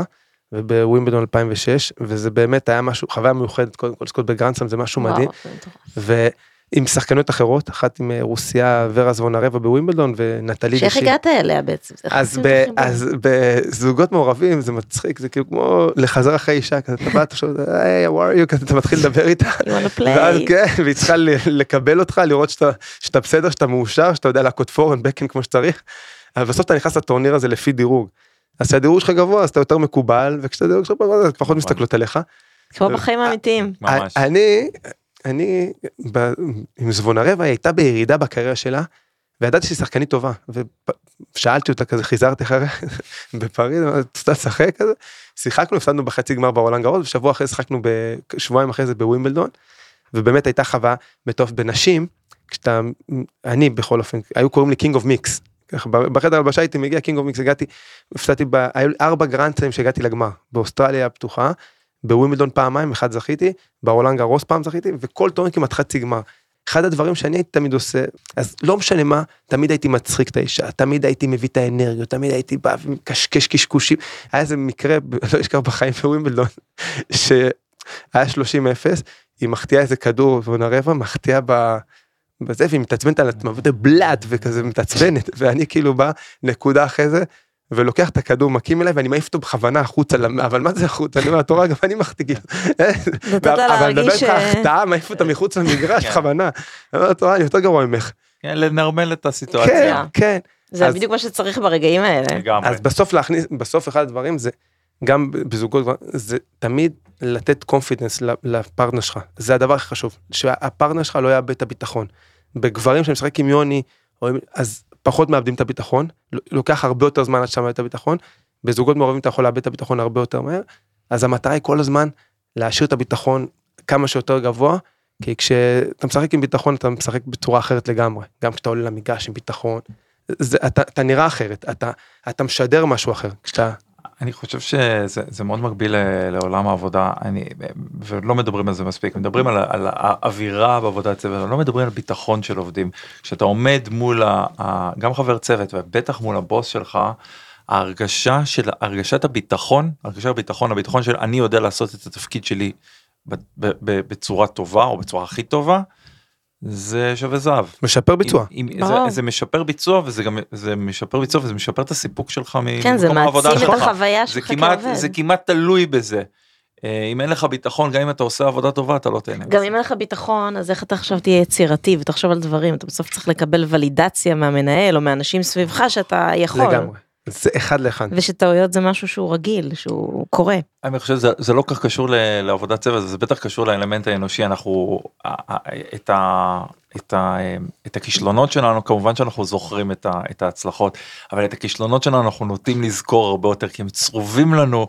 ובווימבלדון 2006 וזה באמת היה משהו חוויה מיוחדת קודם כל לזכות בגרנדסם זה משהו מדהים וואו, ועם שחקניות אחרות אחת עם אה, רוסיה ורה זוונרבה בווימבלדון ונטלי שאיך דשי. הגעת אליה בעצם אז, ב? אז בזוגות מעורבים זה מצחיק זה כאילו כמו לחזר אחרי אישה כזה אתה בא אתה חושב היי how are you כזה אתה מתחיל לדבר איתה You wanna ואז play? כן והיא צריכה ל- לקבל אותך לראות שאתה שאתה בסדר שאתה מאושר שאתה יודע להכות פורן בקן כמו שצריך. אבל בסוף אתה נכנס לטורניר הזה לפי דירוג. אז כשהדירוג שלך גבוה אז אתה יותר מקובל וכשהדירוג שלך גבוה אז פחות מסתכלות עליך. כמו בחיים האמיתיים ממש. אני אני ב, עם זבונרבה היא הייתה בירידה בקריירה שלה וידעתי שהיא שחקנית טובה ושאלתי אותה כזה חיזרתי אחריה? *laughs* בפריז אמרתי, את רוצה לשחק? כזה. שיחקנו הפסדנו בחצי גמר בעולם גרות ושבוע אחרי זה שיחקנו בשבועיים אחרי זה בווימבלדון ובאמת הייתה חוויה בטוב בנשים כשאתה אני בכל אופן היו קוראים לי King of Mix. בחדר הלבשה הייתי מגיע King of Mix הגעתי הפסדתי ב... היו ארבע גרנדסים שהגעתי לגמר באוסטרליה הפתוחה בווימבלדון פעמיים אחד זכיתי ברולנד גרוס פעם זכיתי וכל טורניר כמעט חצי גמר. אחד הדברים שאני הייתי תמיד עושה אז לא משנה מה תמיד הייתי מצחיק את האישה תמיד הייתי מביא את האנרגיות תמיד הייתי בא ומקשקש קשקושים היה איזה מקרה לא אשכח בחיים בווימבלדון *laughs* שהיה 30 0 היא מחטיאה איזה כדור ועונה רבע מחטיאה ב... בזה והיא מתעצבנת על עצמה וזה בלאט וכזה מתעצבנת *laughs* ואני כאילו בא נקודה אחרי זה ולוקח את הכדור מקים אליי ואני מעיף אותו בכוונה החוצה אבל מה זה החוצה אני אומר התורה גם אני מחטיא כאילו. אבל אני מדבר איתך ש- החטאה מעיף אותה מחוץ למגרש כן. בכוונה. אני אומר התורה אני יותר גרוע ממך. כן, לנרמל את הסיטואציה. כן כן. זה אז- בדיוק מה שצריך ברגעים האלה לגמרי. אז בסוף להכניס בסוף אחד הדברים זה גם בזוגות זה תמיד לתת confidence לפרטנר שלך זה הדבר הכי חשוב שהפרטנר שלך לא יאבד את הביטחון. בגברים שאני משחק עם יוני אז פחות מאבדים את הביטחון לוקח הרבה יותר זמן עד שאתה מאבד את הביטחון. בזוגות מעורבים אתה יכול לאבד את הביטחון הרבה יותר מהר אז המטרה היא כל הזמן להשאיר את הביטחון כמה שיותר גבוה. כי כשאתה משחק עם ביטחון אתה משחק בצורה אחרת לגמרי גם כשאתה עולה למגרש עם ביטחון. זה, אתה, אתה נראה אחרת אתה אתה משדר משהו אחר כשאתה אני חושב שזה זה מאוד מקביל ל- לעולם העבודה אני ולא מדברים על זה מספיק מדברים על, על האווירה בעבודת צוות לא מדברים על ביטחון של עובדים כשאתה עומד מול ה, ה, גם חבר צוות ובטח מול הבוס שלך. ההרגשה של הרגשת הביטחון הרגשת הביטחון הביטחון של אני יודע לעשות את התפקיד שלי בצורה טובה או בצורה הכי טובה. זה שווה זהב. משפר ביצוע. אם, אם. זה, זה משפר ביצוע וזה גם זה משפר ביצוע וזה משפר את הסיפוק שלך כן זה ממקום העבודה מעצים את שלך. החוויה זה שלך כעובד זה כמעט תלוי בזה. אה, אם אין לך ביטחון, גם אם אתה עושה עבודה טובה, אתה לא תהנה. גם. אם אין לך ביטחון, אז איך אתה עכשיו תהיה יצירתי ותחשוב על דברים, אתה בסוף צריך לקבל ולידציה מהמנהל או מאנשים סביבך שאתה יכול. לגמרי. זה אחד לאחד. ושטעויות זה משהו שהוא רגיל, שהוא קורה. אני חושב שזה זה לא כל כך קשור ל- לעבודת צוות, זה בטח קשור לאלמנט האנושי, אנחנו, את, ה, את, ה, את הכישלונות שלנו, כמובן שאנחנו זוכרים את, ה, את ההצלחות, אבל את הכישלונות שלנו אנחנו נוטים לזכור הרבה יותר, כי הם צרובים לנו.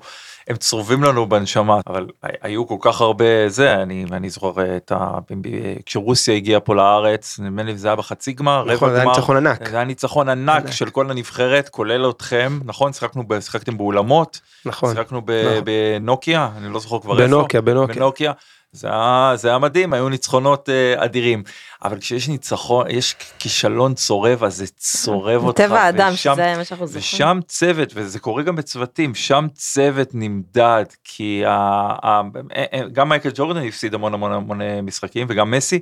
הם צרובים לנו בנשמה אבל היו כל כך הרבה זה אני אני זוכר את ה... כשרוסיה הגיעה פה לארץ נדמה לי זה היה בחצי גמר נכון, זה היה גמר. ניצחון ענק. זה היה ניצחון ענק ענק. של כל הנבחרת כולל אתכם נכון שיחקנו ב- שיחקתם באולמות נכון. שיחקנו ב- נכון. בנוקיה אני לא זוכר כבר איפה. בנוקיה, בנוקיה. זה היה, זה היה מדהים היו ניצחונות אה, אדירים אבל כשיש ניצחון יש כישלון צורב אז זה צורב אותך. טבע האדם, שזה מה שאנחנו זוכרים. ושם צוות וזה קורה גם בצוותים שם צוות נמדד כי ה, ה, גם מייקל ג'ורדן הפסיד המון המון המון משחקים וגם מסי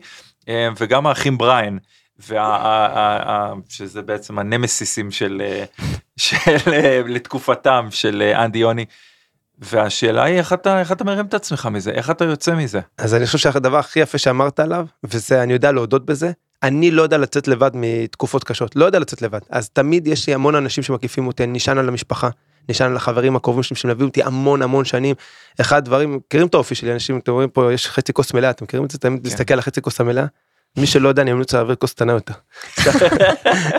אה, וגם האחים בריין. וה, ה, ה, ה, שזה בעצם הנמסיסים של, אה, של אה, לתקופתם של אה, אנדי יוני. והשאלה היא איך אתה איך אתה מרים את עצמך מזה איך אתה יוצא מזה. אז אני חושב שהדבר הכי יפה שאמרת עליו, וזה, אני יודע להודות בזה, אני לא יודע לצאת לבד מתקופות קשות, לא יודע לצאת לבד. אז תמיד יש לי המון אנשים שמקיפים אותי, אני נשען על המשפחה, נשען על החברים הקרובים שלי שמלווים אותי המון המון שנים. אחד הדברים, מכירים את האופי שלי, אנשים, אתם רואים פה, יש חצי כוס מלאה, אתם מכירים את זה? תמיד כן. להסתכל על החצי כוס המלאה. מי שלא יודע, אני ממליץ להעביר כוס קטנה יותר. *laughs*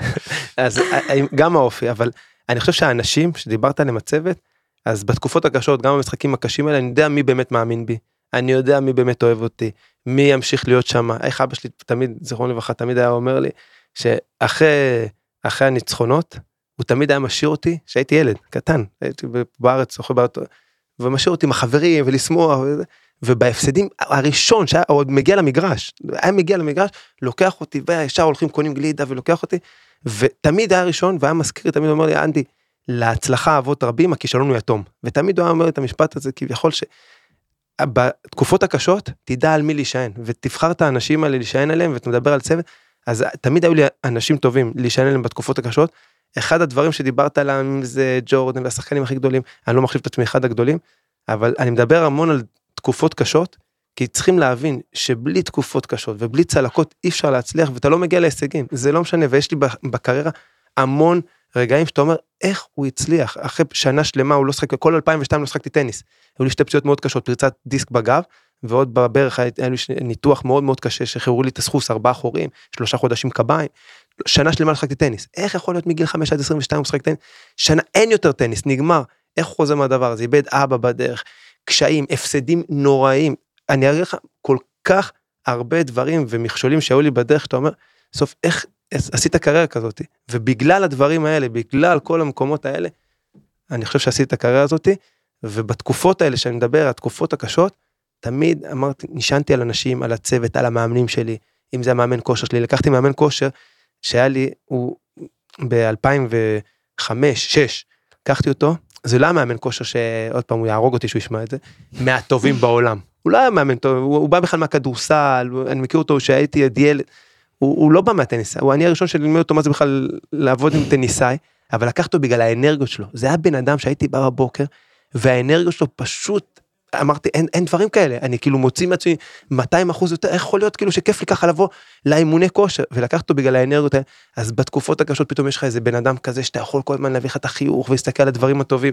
*laughs* אז אה, גם האופי, אבל אני חושב שהאנשים שדיברת עליהם הצוות, אז בתקופות הקשות, גם במשחקים הקשים האלה, אני יודע מי באמת מאמין בי. אני יודע מי באמת אוהב אותי, מי ימשיך להיות שם. איך אבא שלי תמיד, זיכרונו לברכה, תמיד היה אומר לי, שאחרי אחרי הניצחונות, הוא תמיד היה משאיר אותי, כשהייתי ילד, קטן, הייתי בארץ, אוכל בארץ, ומשאיר אותי עם החברים ולשמוח, ובהפסדים הראשון שהיה עוד מגיע למגרש, היה מגיע למגרש, לוקח אותי, וישר הולכים קונים גלידה ולוקח אותי, ותמיד היה ראשון, והיה מזכיר, תמיד אומר לי, אנדי, להצלחה אבות רבים, הכישלון הוא יתום. ותמיד הוא היה אומר את המשפט הזה, כביכול ש... בתקופות הקשות, תדע על מי להישען, ותבחר את האנשים האלה להישען עליהם, ואתה מדבר על צוות, אז תמיד היו לי אנשים טובים להישען עליהם בתקופות הקשות. אחד הדברים שדיברת עליהם זה ג'ורדן והשחקנים הכי גדולים, אני לא מחשיב את עצמי אחד הגדולים, אבל אני מדבר המון על תקופות קשות, כי צריכים להבין שבלי תקופות קשות ובלי צלקות אי אפשר להצליח ואתה לא מגיע להישגים, זה לא משנה, ויש לי בקריירה המון רגעים שאתה אומר איך הוא הצליח? אחרי שנה שלמה הוא לא שחק כל 2002 לא שחקתי טניס. היו לי שתי פציעות מאוד קשות פריצת דיסק בגב ועוד בברך היה לי ניתוח מאוד מאוד קשה שחררו לי את הסחוס ארבעה חורים שלושה חודשים קביים. שנה שלמה לא שחקתי טניס. איך יכול להיות מגיל 5 עד 22 הוא משחק טניס? שנה אין יותר טניס נגמר. איך הוא חוזר מהדבר הזה? איבד אבא בדרך קשיים הפסדים נוראים. אני אראה לך כל כך הרבה דברים ומכשולים שהיו לי בדרך שאתה אומר סוף איך עשית קריירה כזאת ובגלל הדברים האלה בגלל כל המקומות האלה אני חושב שעשיתי את הקריירה הזאת ובתקופות האלה שאני מדבר התקופות הקשות תמיד אמרתי נשענתי על אנשים על הצוות על המאמנים שלי. אם זה המאמן כושר שלי לקחתי מאמן כושר שהיה לי הוא ב2005 6 לקחתי אותו זה לא היה מאמן כושר שעוד פעם הוא יהרוג אותי שהוא ישמע את זה מהטובים בעולם. הוא לא היה מאמן טוב הוא, הוא בא בכלל מהכדורסל אני מכיר אותו שהייתי ילד הוא, הוא לא בא מהטניס, הוא אני הראשון שלימד אותו מה זה בכלל לעבוד עם טניסאי, אבל לקח אותו בגלל האנרגיות שלו. זה היה בן אדם שהייתי בא בבוקר, והאנרגיות שלו פשוט, אמרתי, אין, אין דברים כאלה, אני כאילו מוציא מעצמי 200 אחוז יותר, איך יכול להיות כאילו שכיף לי ככה לבוא לאימוני כושר, ולקח אותו בגלל האנרגיות האלה, אז בתקופות הקשות פתאום יש לך איזה בן אדם כזה שאתה יכול כל הזמן להביא לך את החיוך ולהסתכל על הדברים הטובים.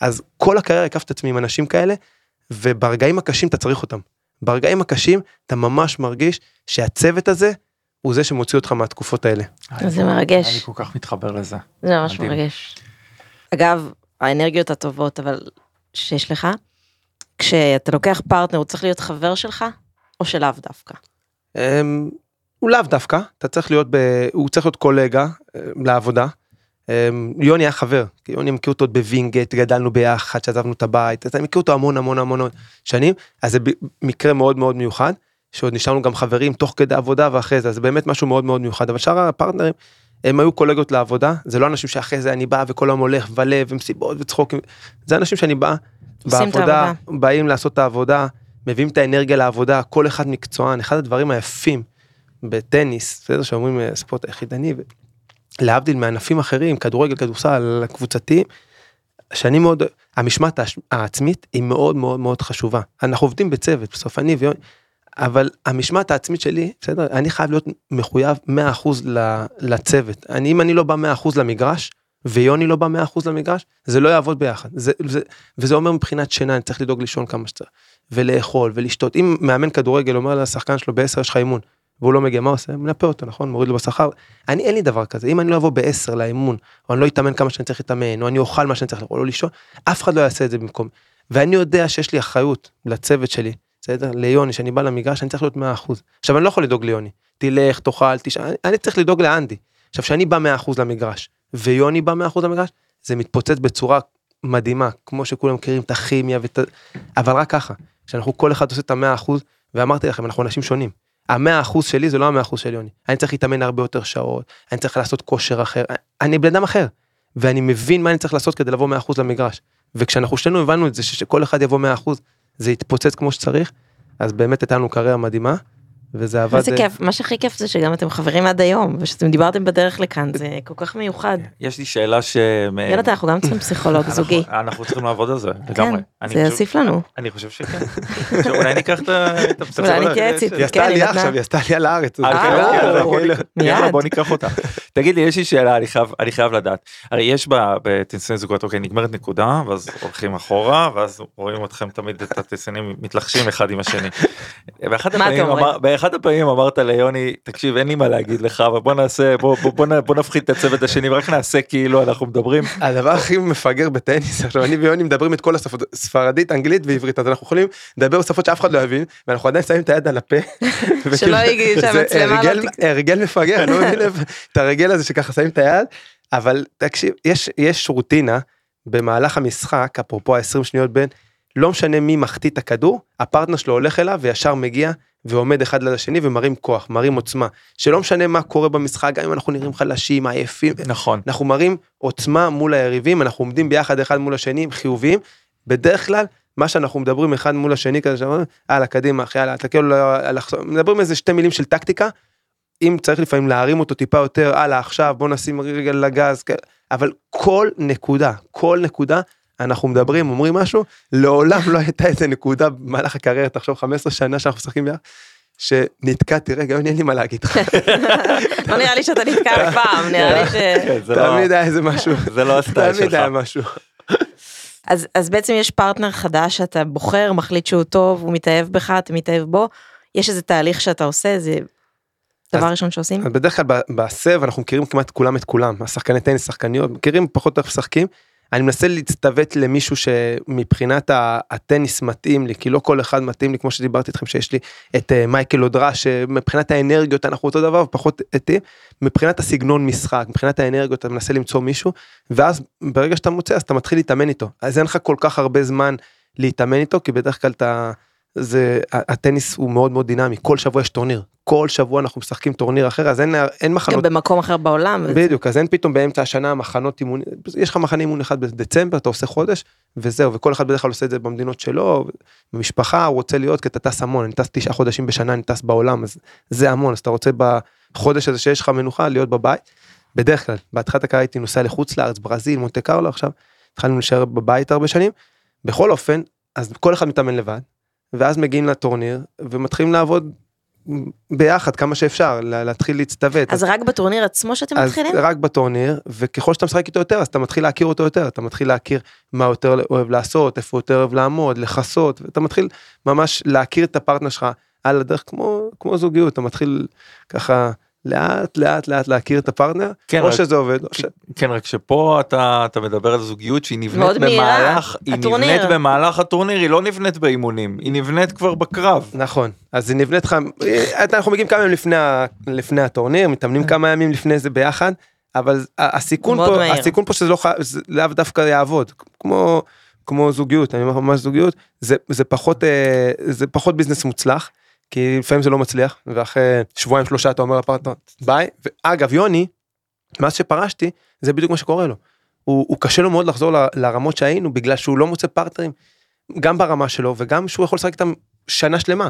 אז כל הקריירה הקפת את עצמי עם אנשים כאלה, וברגעים הקשים אתה צריך אותם. ברגעים הקשים אתה ממש מרגיש שהצוות הזה, הוא זה שמוציא אותך מהתקופות האלה. זה מרגש. אני כל כך מתחבר לזה. זה ממש מדהים. מרגש. אגב, האנרגיות הטובות, אבל שיש לך, כשאתה לוקח פרטנר, הוא צריך להיות חבר שלך, או שלאו דווקא? אמ, הוא לאו דווקא, אתה צריך להיות, ב... הוא צריך להיות קולגה אה, לעבודה. אמ, יוני היה חבר, כי יוני מכיר אותו עוד בווינגייט, גדלנו ביחד, שעזבנו את הבית, אז אני מכיר אותו המון המון המון שנים, אז זה ב- מקרה מאוד מאוד מיוחד, שעוד נשארנו גם חברים תוך כדי עבודה ואחרי זה, אז זה באמת משהו מאוד מאוד מיוחד, אבל שאר הפרטנרים, הם היו קולגות לעבודה, זה לא אנשים שאחרי זה אני בא וכל היום הולך לפאב ומסיבות וצחוקים, זה אנשים שאני בא בעבודה. באים לעשות את העבודה, מביאים את האנרגיה לעבודה, כל אחד מקצוען, אחד הדברים היפים בטניס, בסדר שאומרים אה, ספורט היחידני, להבדיל מענפים אחרים, כדורגל, כדורסל, הקבוצתי, שאני מאוד, המשמעת העצמית היא מאוד מאוד מאוד חשובה. אנחנו עובדים בצוות, בסוף אני ויוני, אבל המשמעת העצמית שלי, בסדר, אני חייב להיות מחויב 100% ל- לצוות. אני, אם אני לא בא 100% למגרש, ויוני לא בא 100% למגרש, זה לא יעבוד ביחד. זה, זה, וזה אומר מבחינת שינה, אני צריך לדאוג לישון כמה שצריך, ולאכול ולשתות. אם מאמן כדורגל אומר לשחקן שלו ב-10 יש לך אימון, והוא לא מגיע, מה עושה? מנפה אותו, נכון? מוריד לו בשכר. אני, אין לי דבר כזה. אם אני לא אבוא ב-10 לאימון, או אני לא אתאמן כמה שאני צריך להתאמן, או אני אוכל מה שאני צריך לאכול, או לישון, אף אחד לא יעשה את זה במקום. ואני יודע שיש לי אחריות לצוות שלי, בסדר? ליוני, שאני בא למגרש, אני צריך להיות 100%. עכשיו, אני לא יכול לדאוג ליוני. תלך, תאכל, תשאל, אני, צריך לדאוג לאנדי. עכשיו, כשאני בא 100% למגרש, ויוני בא 100% למגרש, זה מתפוצץ בצורה מדהימה, כמו שכולם מכירים את הכימיה ואת... ה- אבל רק ככה, שאנחנו כל אחד עושה את ה-100%, ואמרתי לכם, אנחנו אנשים שונים. המאה אחוז שלי זה לא המאה אחוז של יוני. אני צריך להתאמן הרבה יותר שעות, אני צריך לעשות כושר אחר, אני בן אדם אחר. ואני מבין מה אני צריך לעשות כדי לבוא מאה אחוז למגרש. וכשאנחנו שנינו הבנו את זה, שכל אחד יבוא מאה אחוז, זה יתפוצץ כמו שצריך, אז באמת הייתה לנו קריירה מדהימה, וזה עבד... איזה כיף, מה שהכי כיף זה שגם אתם חברים עד היום, ושאתם דיברתם בדרך לכאן, זה כל כך מיוחד. יש לי שאלה ש... יונתן, אנחנו גם צריכים פסיכולוג אנחנו- זוגי. אנחנו צריכים לעבוד על זה כן, לגמרי. אני זה יוסיף לנו. אני חושב שכן. אולי ניקח את הפסיכולוג. אולי נתייעץ איתי. היא עשתה כן, עלייה. עכשיו, היא עשתה עלייה לארץ. אה, אז כן, כאילו, יאללה, בוא כאילו, נ- יאללה. בוא ניקח אותה. תגיד לי יש לי שאלה אני חייב לדעת הרי יש ב- בטניסאים זוגות אוקיי נגמרת נקודה ואז הולכים אחורה ואז רואים אתכם תמיד את הטניסאים מתלחשים אחד עם השני. מה באחד הפעמים אמרת ליוני תקשיב אין לי מה להגיד לך אבל בוא נעשה בוא בוא- בוא בוא נפחית את הצוות השני ורק נעשה כאילו אנחנו מדברים. הדבר הכי מפגר בטניס, עכשיו אני ויוני מדברים את כל השפות, ספרדית, אנגלית ועברית, אז אנחנו יכולים לדבר בשפות שאף אחד לא יבין, ואנחנו עדיין שמים את היד על הפה. *laughs* וכאילו, יגיד שהמצלמה לא הרגל- מפגר, אני לא מבין את הרגל הזה שככה שמים את היד, אבל תקשיב, יש, יש רוטינה במהלך המשחק, אפרופו ה-20 שניות בין, לא משנה מי מחטיא את הכדור, הפרטנר שלו הולך אליו וישר מגיע ועומד אחד ליד השני ומרים כוח, מרים עוצמה, שלא משנה מה קורה במשחק, גם אם אנחנו נראים חלשים, עייפים, נכון. אנחנו מראים עוצמה מול היריבים, אנחנו עומדים ביחד אחד מול השני, חיוביים. בדרך כלל, מה שאנחנו מדברים אחד מול השני כזה, שאומרים, הלאה, קדימה, אחי, יאללה, תקלו, לא, לחזור." מדברים איזה שתי מילים של טקטיקה, אם צריך לפעמים להרים אותו טיפה יותר, הלאה, עכשיו, בוא נשים רגל לגז. אבל כל נקודה, כל נקודה, אנחנו מדברים, אומרים משהו, לעולם לא הייתה איזה נקודה במהלך הקריירה, תחשוב 15 שנה שאנחנו משחקים ביחד, שנתקעתי, רגע, אין לי מה להגיד לך, לא נראה לי שאתה נתקע אף פעם, נראה לי ש... כן, זה לא- תמיד היה איזה משהו, זה לא הסטייל תמיד שלך. היה משהו. אז, אז בעצם יש פרטנר חדש שאתה בוחר, מחליט שהוא טוב, הוא מתאהב בך, אתה מתאהב בו, יש איזה תהליך שאתה עושה, זה דבר אז- ראשון שעושים? בדרך כלל בסבב אנחנו מכירים כמעט כולם את כולם, השחקני טניס, שחקניות, מכירים פחות איך משחקים. אני מנסה להצטוות למישהו שמבחינת הטניס מתאים לי, כי לא כל אחד מתאים לי, כמו שדיברתי איתכם שיש לי את אה, מייקל לודרה, שמבחינת האנרגיות אנחנו אותו דבר ופחות איתי, מבחינת הסגנון משחק, מבחינת האנרגיות אתה מנסה למצוא מישהו, ואז ברגע שאתה מוצא אז אתה מתחיל להתאמן איתו, אז אין לך כל כך הרבה זמן להתאמן איתו, כי בדרך כלל אתה, זה, הטניס הוא מאוד מאוד דינמי, כל שבוע יש טורניר, כל שבוע אנחנו משחקים טורניר אחר, אז אין, אין גם מחנות במקום אחר בעולם. בדיוק אז אין פתאום באמצע השנה מחנות אימון יש לך מחנה אימון אחד בדצמבר אתה עושה חודש וזהו וכל אחד בדרך כלל עושה את זה במדינות שלו במשפחה הוא רוצה להיות כי אתה טס המון אני טס תשעה חודשים בשנה אני טס בעולם אז זה המון אז אתה רוצה בחודש הזה שיש לך מנוחה להיות בבית. בדרך כלל בהתחלת הקריירה הייתי נוסע לחוץ לארץ ברזיל מונטה קרלו עכשיו התחלנו להישאר בבית הרבה שנים. בכל אופן אז כל אחד מתאמן לבד ואז מגיעים לטורניר ומתחילים לעבוד ביחד כמה שאפשר לה- להתחיל להצטוות. אז רק בטורניר עצמו שאתם אז מתחילים? רק בטורניר וככל שאתה משחק איתו יותר אז אתה מתחיל להכיר אותו יותר אתה מתחיל להכיר מה יותר אוהב לעשות איפה יותר אוהב לעמוד לכסות ואתה מתחיל ממש להכיר את הפרטנר שלך על הדרך כמו כמו זוגיות אתה מתחיל ככה לאט לאט לאט להכיר את הפרטנר כן, או רק- שזה עובד או ש... כן רק שפה אתה אתה מדבר על זוגיות שהיא נבנית. במהלך היא הטורניר. נבנית במהלך הטורניר היא לא נבנית באימונים היא נבנית כבר בקרב. נכון אז זה נבנית לך אה, אנחנו מגיעים כמה ימים לפני לפני הטורניר מתאמנים כמה ימים לפני זה ביחד אבל הסיכון פה מהיר. הסיכון פה שזה לא חייב זה לאו דווקא יעבוד כמו כמו זוגיות אני אומר ממש זוגיות זה זה פחות אה, זה פחות ביזנס מוצלח כי לפעמים זה לא מצליח ואחרי שבועיים שלושה אתה אומר לפרטנר ביי ואגב יוני מאז שפרשתי זה בדיוק מה שקורה לו. הוא, הוא קשה לו מאוד לחזור ל- לרמות שהיינו בגלל שהוא לא מוצא פרטנרים גם ברמה שלו וגם שהוא יכול לשחק איתם שנה שלמה.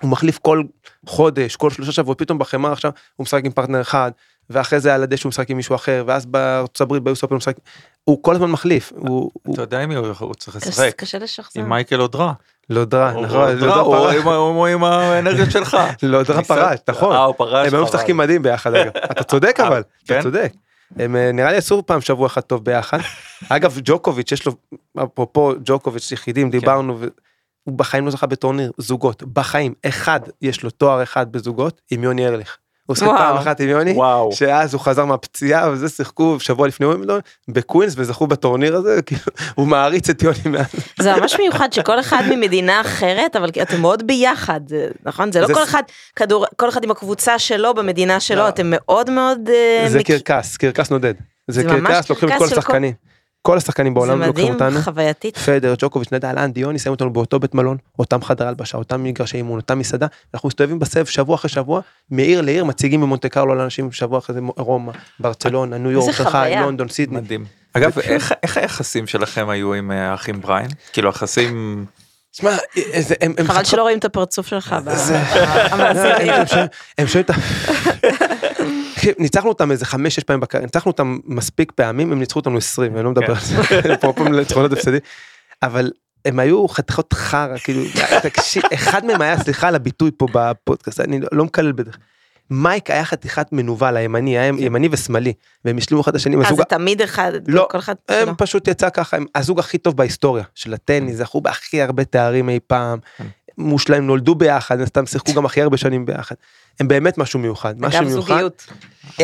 הוא מחליף כל חודש כל שלושה שבועות פתאום בחמר עכשיו הוא משחק עם פרטנר אחד ואחרי זה על הדשא הוא משחק עם מישהו אחר, ואז בארצות הברית ביוס אופן הוא משחק, הוא כל הזמן מחליף, הוא הוא אתה יודע עם מי הוא הוא צריך לשחק? קשה לשחזר. עם מייקל אודרה. דרה, הוא- נכון, הוא- דרה הוא- פרש, הוא- עם האנרגיות שלך. *laughs* דרה ניסה- פרש, נכון, אה, הוא פרש. הם היו. משחקים מדהים ביחד אגב, *laughs* אתה צודק אבל, אתה כן? צודק. הם אה, נראה לי עשו פעם שבוע אחד טוב ביחד. *laughs* אגב ג'וקוביץ' יש לו, אפרופו ג'וקוביץ' יחידים כן. דיברנו, הוא בחיים לא זכה בטורניר זוגות, בחיים, אחד יש לו תואר אחד בזוגות עם יוני ארליך. הוא שיחק. פעם אחת עם יוני, וואו. שאז הוא חזר מהפציעה וזה שיחקו שבוע לפני ווימבלדון בקווינס וזכו בטורניר הזה *laughs* כאילו הוא מעריץ את יוני מאז. זה ממש מיוחד שכל אחד ממדינה אחרת, אבל אתם מאוד ביחד, נכון? זה לא זה כל ס- אחד, כדור, כל אחד עם הקבוצה שלו במדינה שלו, לא. אתם מאוד מאוד... אה, זה מק- קרקס קרקס נודד. זה זה ממש קרקס לוקחים את קרקס כל של כל- השחקנים. כל השחקנים זה בעולם לוקחים מדהים, אותנו. חווייתית. פדר, ג'וקוביץ', נדל, אנדי, יוני, שמים אותנו באותו בית מלון, אותם חדר הלבשה, אותם מגרשי אימון, אותה מסעדה, אנחנו מסתובבים בסבב שבוע אחרי שבוע, מעיר לעיר מציגים במונטה קרלו לאנשים שבוע אחרי זה רומא, ברצלונה, ניו יורק, חוויה. לונדון, סידני. מדהים. אגב, איך- איך היחסים שלכם היו עם אה, האחים בריין? כאילו היחסים... שמע, הם- חבל שלא רואים את הפרצוף שלך. זה- *laughs* הם שומעים את ה... ניצחנו אותם איזה חמש שש פעמים בקריירה, ניצחנו אותם מספיק פעמים, הם ניצחו אותנו 20, אני לא מדבר על זה, אפרופו ניצחונות הפסדים, אבל הם היו חתיכות חרא, כאילו, תקשיב, אחד מהם היה, סליחה על הביטוי פה בפודקאסט, אני לא- לא מקלל בדרך. מייק היה חתיכת מנוול, הימני, היה ימני ושמאלי, והם השלימו אחד את השני, אה, הזוג זה תמיד אחד, לא, כל אחד הם שלו. פשוט יצא ככה, הם הזוג הכי טוב בהיסטוריה של הטניס, זכו בהכי הרבה תארים אי פעם, כן. מושלם, נולדו ביחד, מן הסתם שיחקו גם הכי הרבה שנים ביחד. הם באמת משהו מיוחד, משהו מיוחד. זוגיות.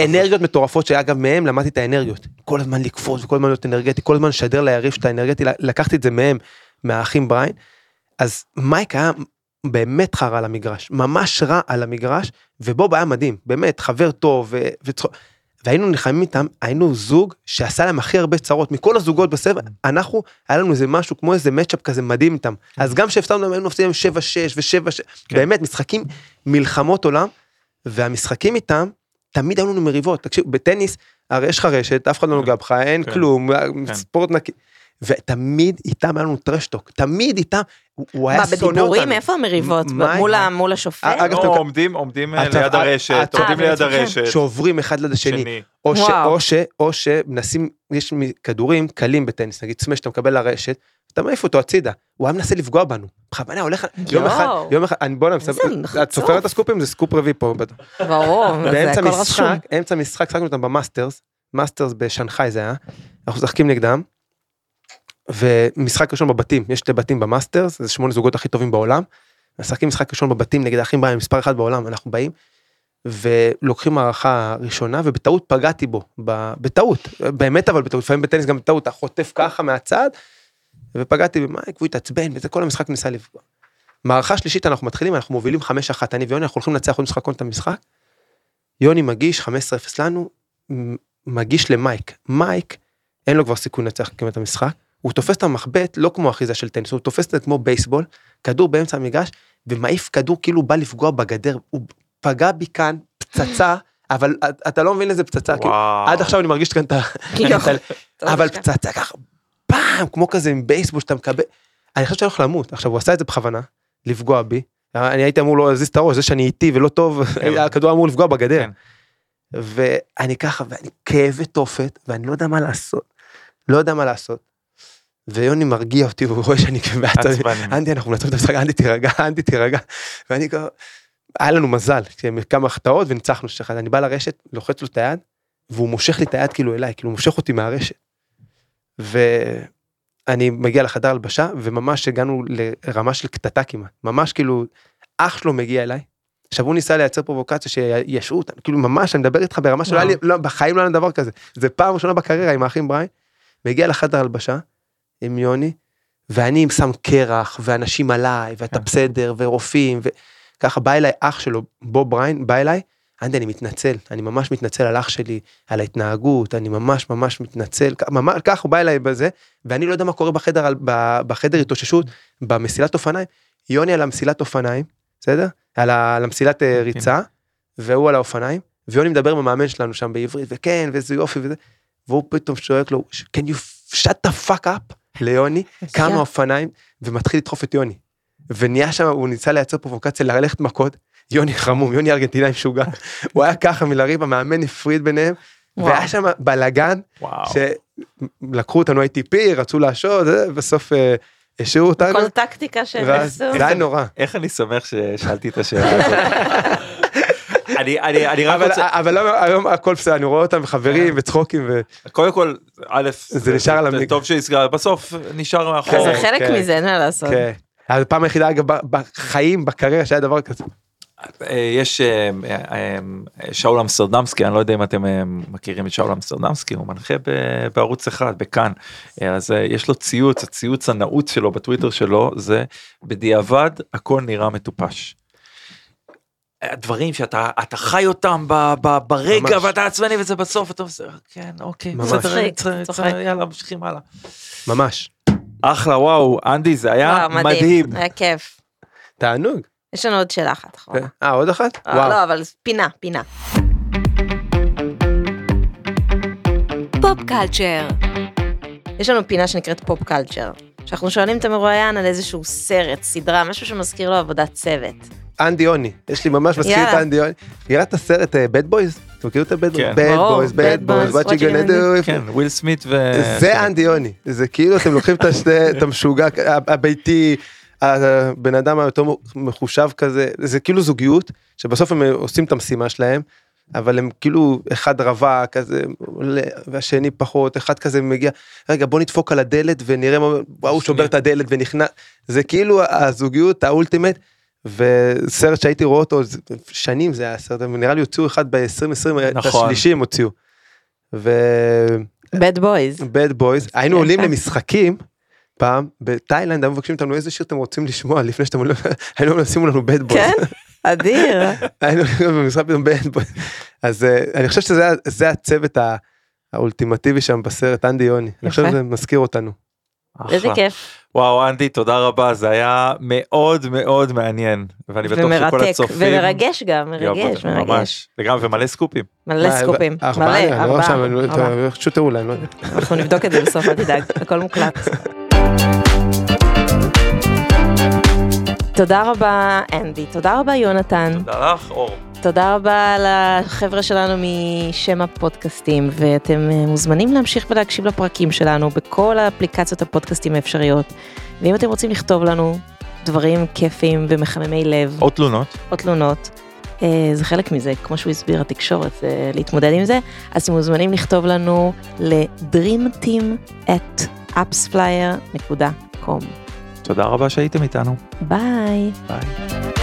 אנרגיות מטורפות שאגב מהם למדתי את האנרגיות. כל הזמן לקפוץ וכל הזמן להיות אנרגטי, כל הזמן לשדר ליריב שאתה אנרגטי, לקחתי את זה מהם, מהאחים בריין. אז מייק היה באמת חרא על המגרש, ממש רע על המגרש, ובוב היה מדהים, באמת, חבר טוב, וצחוק. והיינו נלחמים איתם, היינו זוג שעשה להם הכי הרבה צרות, מכל הזוגות בסבב, אנחנו, היה לנו איזה משהו כמו איזה מצ'אפ כזה מדהים איתם. אז גם שהפסדנו להם, היינו מפסידים 7-6 ו-7-6, כן. באמת, משחקים, מלחמות עולם, והמשחקים איתם, תמיד היו לנו מריבות, תקשיב, בטניס, הרי יש לך רשת, אף אחד לא נוגע בך, אין כן. כלום, כן. ספורט נקי. ותמיד איתם היה לנו trash talk, תמיד איתם, הוא- היה מה, שונא אותנו. בדיבורים? איפה המריבות? מה- מול השופט? אגב, לא, אתם- עומדים עומדים אה, ליד אה, הרשת, עומדים אה, ליד בעצמכם. הרשת. שעוברים אחד ליד השני, שני. או, ש, וואו. או, ש, או שמנסים, יש כדורים קלים בטניס, נגיד סמש שאתה מקבל לרשת, אתה מעיף אותו הצידה, הוא היה מנסה לפגוע בנו, בכוונה הולך, יום אחד. יום אחד, אני בוא איזה נמצא, את. סופרת את הסקופים זה סקופ רביעי פה. ברור, זה באמצע הכל רשום. משחק, אמצע משחק, שחקנו אותם במאסטרס, מאסטרס בשנגחאי זה היה, אנחנו משחקים נגדם, ומשחק ראשון בבתים, יש שתי בתים במאסטרס, זה שמונה זוגות הכי טובים בעולם, משחקים משחק ראשון בבתים נגד האחים בריאן, מספר אחד בעולם, אנחנו באים, ולוקחים מערכה ראשונה, ובטעות פגעתי בו, בטעות, באמת אבל בטעות, לפעמים בטניס גם בטעות, אתה חוטף ככה מהצד, ופגעתי במייק והוא התעצבן, וזה כל המשחק ניסה לפגוע. מערכה שלישית אנחנו מתחילים, אנחנו מובילים 5-1, אני ויוני, אנחנו הולכים לנצח עוד משחק את המשחק. יוני מגיש 15-0 לנו, מגיש למייק. מייק, אין לו כבר סיכוי לנצח כמעט המשחק, הוא תופס את המחבט לא כמו אחיזה של טניס, הוא תופס את זה כמו בייסבול, כדור באמצע המגרש, ומעיף כדור כאילו בא לפגוע בגדר, הוא פגע בי כאן, פצצה, אבל את- אתה לא מבין איזה פצצה, כאילו. עד עכשיו אני מרגיש כאן את ה... טוב, אבל כן. פצצה ככה, פעם, כמו כזה עם בייסבול שאתה מקבל, אני חושב שאני הולך למות, עכשיו הוא עשה את זה בכוונה, לפגוע בי, אני הייתי אמור לו להזיז את הראש, זה שאני איטי ולא טוב, כן. *laughs* הכדור אמור לפגוע בגדר. כן. ואני ככה, ואני כאבי תופת, ואני לא יודע מה לעשות, לא יודע מה לעשות. ויוני מרגיע אותי, והוא רואה שאני עצבני. אנדי אנחנו מנצחים את המשחק, אנדי תירגע, אנדי תירגע. ואני ככה, היה לנו מזל, כמה החטאות וניצחנו שש אחד, אני בא לרשת, לוחץ לו את היד, והוא מושך לי את היד כאילו אליי, כאילו הוא מושך אותי מהרשת. ואני מגיע לחדר הלבשה, וממש הגענו לרמה של קטטה כמעט, ממש כאילו, אח שלו מגיע אליי. עכשיו הוא ניסה לייצר פרובוקציה שישעו אותנו, כאילו ממש, אני מדבר איתך ברמה שלא היה לי, לא, בחיים לא היה לנו דבר כזה. זה פעם ראשונה בקריירה עם האחים בריין, מגיע לחדר הלבשה, עם יוני, ואני שם קרח, ואנשים עליי, ואתה כן. בסדר, ורופאים, וככה בא אליי אח שלו, בוב בריין, בא אליי, אנדי, אני מתנצל, אני ממש מתנצל על אח שלי, על ההתנהגות, אני ממש ממש מתנצל, ממש ככה הוא בא אליי בזה, ואני לא יודע מה קורה בחדר, על- בחדר התאוששות, במסילת אופניים, יוני על המסילת אופניים, בסדר? על ה- על המסילת אה, ריצה, והוא על האופניים, ויוני מדבר עם המאמן שלנו שם בעברית, וכן, ואיזה יופי וזה, והוא פתאום שואק לו, can you shut the fuck up ליוני, קם יא. האופניים, ומתחיל לדחוף את יוני. ונהיה שם, הוא ניסה לייצר פרובוקציה ללכת מכות, יוני חמום, יוני ארגנטינאי משוגע, *laughs* הוא היה ככה מלריב, המאמן הפריד ביניהם, וואו. והיה שם בלאגן. שלקחו אותנו ATP, רצו להשעות, בסוף אה, השאירו אותנו, כל טקטיקה עשו. זה היה נורא. איך אני שמח ששאלתי את השאלה הזאת. *laughs* אני, אני, אני רק אבל, רוצה, אבל היום, היום הכל בסדר, אני רואה אותם חברים וצחוקים, ו... קודם כל, א', זה נשאר על המג- טוב שהסגר, בסוף נשאר מאחור. זה חלק כן. מזה, אין מה לעשות. כן. הפעם היחידה אגב בחיים בקריירה שהיה דבר כזה. אה, יש אה, אה, אה, שאול אמסטרדמסקי, אני לא יודע אם אתם אה, מכירים את שאול אמסטרדמסקי, הוא מנחה בערוץ אחד, בכאן. אה, אז אה, יש לו ציוץ, הציוץ הנעוץ שלו בטוויטר שלו זה בדיעבד הכל נראה מטופש. הדברים שאתה אתה חי אותם ב, ב, ברגע ממש. ואתה עצבני וזה בסוף אתה עושה כן אוקיי ממש. בסדר. יאללה ממשיכים הלאה. ממש. אחלה וואו אנדי זה היה וואו, מדהים. היה כיף. תענוג. יש לנו עוד שאלה אחת אחרונה. אה עוד אחת? אה, וואו. לא, אבל פינה, פינה. pop culture, יש לנו פינה שנקראת pop culture. שאנחנו שואלים את המרואיין על איזשהו סרט, סדרה, משהו שמזכיר לו עבודת צוות. אנדי יוני. יש לי ממש מזכיר את. אנדי יוני. מכירה את הסרט Bad Boys? אתה מכיר את ה Bad Boys? Bad boys, Bad bad boys, Boys, what you gonna do? כן וויל סמית ו... זה אנדי אוני. זה כאילו אתם לוקחים את השני, *laughs* את המשוגע, הביתי, הבן אדם היותר מחושב כזה, זה כאילו זוגיות, שבסוף הם עושים את המשימה שלהם. אבל הם כאילו אחד רווק כזה והשני פחות אחד כזה מגיע רגע בוא נדפוק על הדלת ונראה מה הוא שובר את הדלת ונכנס זה כאילו הזוגיות האולטימט וסרט שהייתי רואה אותו שנים זה היה סרט נראה לי הוציאו אחד ב-2020 את נכון. השלישי הם הוציאו. ו bad bad boys. boys היינו. עולים למשחקים פעם בתאילנד היו מבקשים אותנו איזה שיר אתם רוצים לשמוע לפני שאתם עולים *laughs* היינו שימו לנו bad boys. כן? אדיר. *laughs* היינו במשחק פתאום bad boys. אז אה, אני חושב שזה הצוות האולטימטיבי שם בסרט אנדי יוני. אני חושב. שזה מזכיר אותנו. איזה אחלה. כיף. וואו אנדי תודה רבה זה היה מאוד מאוד מעניין ואני בטוח שכל ומרתק. הצופים ומרגש גם, מרגש, מרגש. ממש לגמרי ומלא סקופים מלא מה, סקופים. ארבעה, מלא, לא ארבעה. לא-. אתה- פשוט תראו להם. לא. אנחנו נבדוק את זה בסוף, אל תדאג, *laughs* הכל מוקלט. תודה רבה אנדי, תודה רבה יונתן, תודה לך אור. תודה רבה לחבר'ה שלנו משם הפודקאסטים, ואתם אה, מוזמנים להמשיך ולהקשיב לפרקים שלנו בכל האפליקציות הפודקאסטים האפשריות. ואם אתם רוצים לכתוב לנו דברים כיפים ומחממי לב, עוד תלונות או תלונות. אה, זה חלק מזה, כמו שהוא הסביר, התקשורת, זה להתמודד עם זה. אז אתם מוזמנים לכתוב לנו ל-dreamteam at appsflyer.com. תודה רבה שהייתם איתנו ביי. ביי.